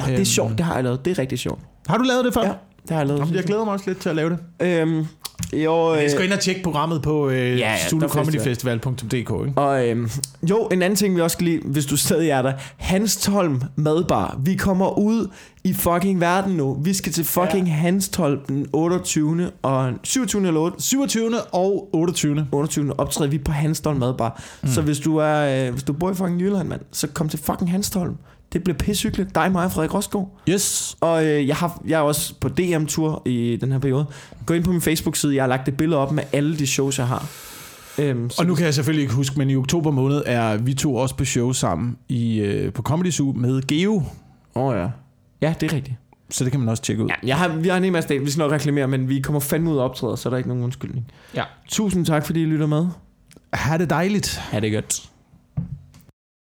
Nå, det er sjovt, det har jeg lavet. Det er rigtig sjovt. Har du lavet det før? Ja, det har jeg lavet. Jamen, jeg glæder mig også lidt til at lave det. Øhm, jo, øh, Jeg skal ind og tjekke programmet på øh, ja, ja, der zulucomedyfestival.dk. Ikke? Og øhm, jo, en anden ting vi også skal lige, hvis du stadig er der. Hanstholm Madbar. Vi kommer ud i fucking verden nu. Vi skal til fucking ja. Hanstholm den 28. og 27. eller 8. 27. og 28. 28. optræder vi på Hanstholm Madbar. Mm. Så hvis du er øh, hvis du bor i fucking Jylland, mand, så kom til fucking Hanstholm. Det bliver pissehyggeligt. Dig, mig og Frederik Rosgaard. Yes. Og øh, jeg, har, jeg er også på DM-tur i den her periode. Gå ind på min Facebook-side. Jeg har lagt et billede op med alle de shows, jeg har. Øhm, Og nu kan jeg selvfølgelig ikke huske, men i oktober måned er vi to også på show sammen i, øh, på Comedy Zoo med Geo. Åh oh, ja. Ja, det er rigtigt. Så det kan man også tjekke ud. Ja, jeg har, vi har en hel masse dage. Vi skal nok reklamere, men vi kommer fandme ud og optræde, så er der ikke nogen undskyldning. Ja. Tusind tak, fordi I lytter med. Ha' det dejligt. Ha' det godt.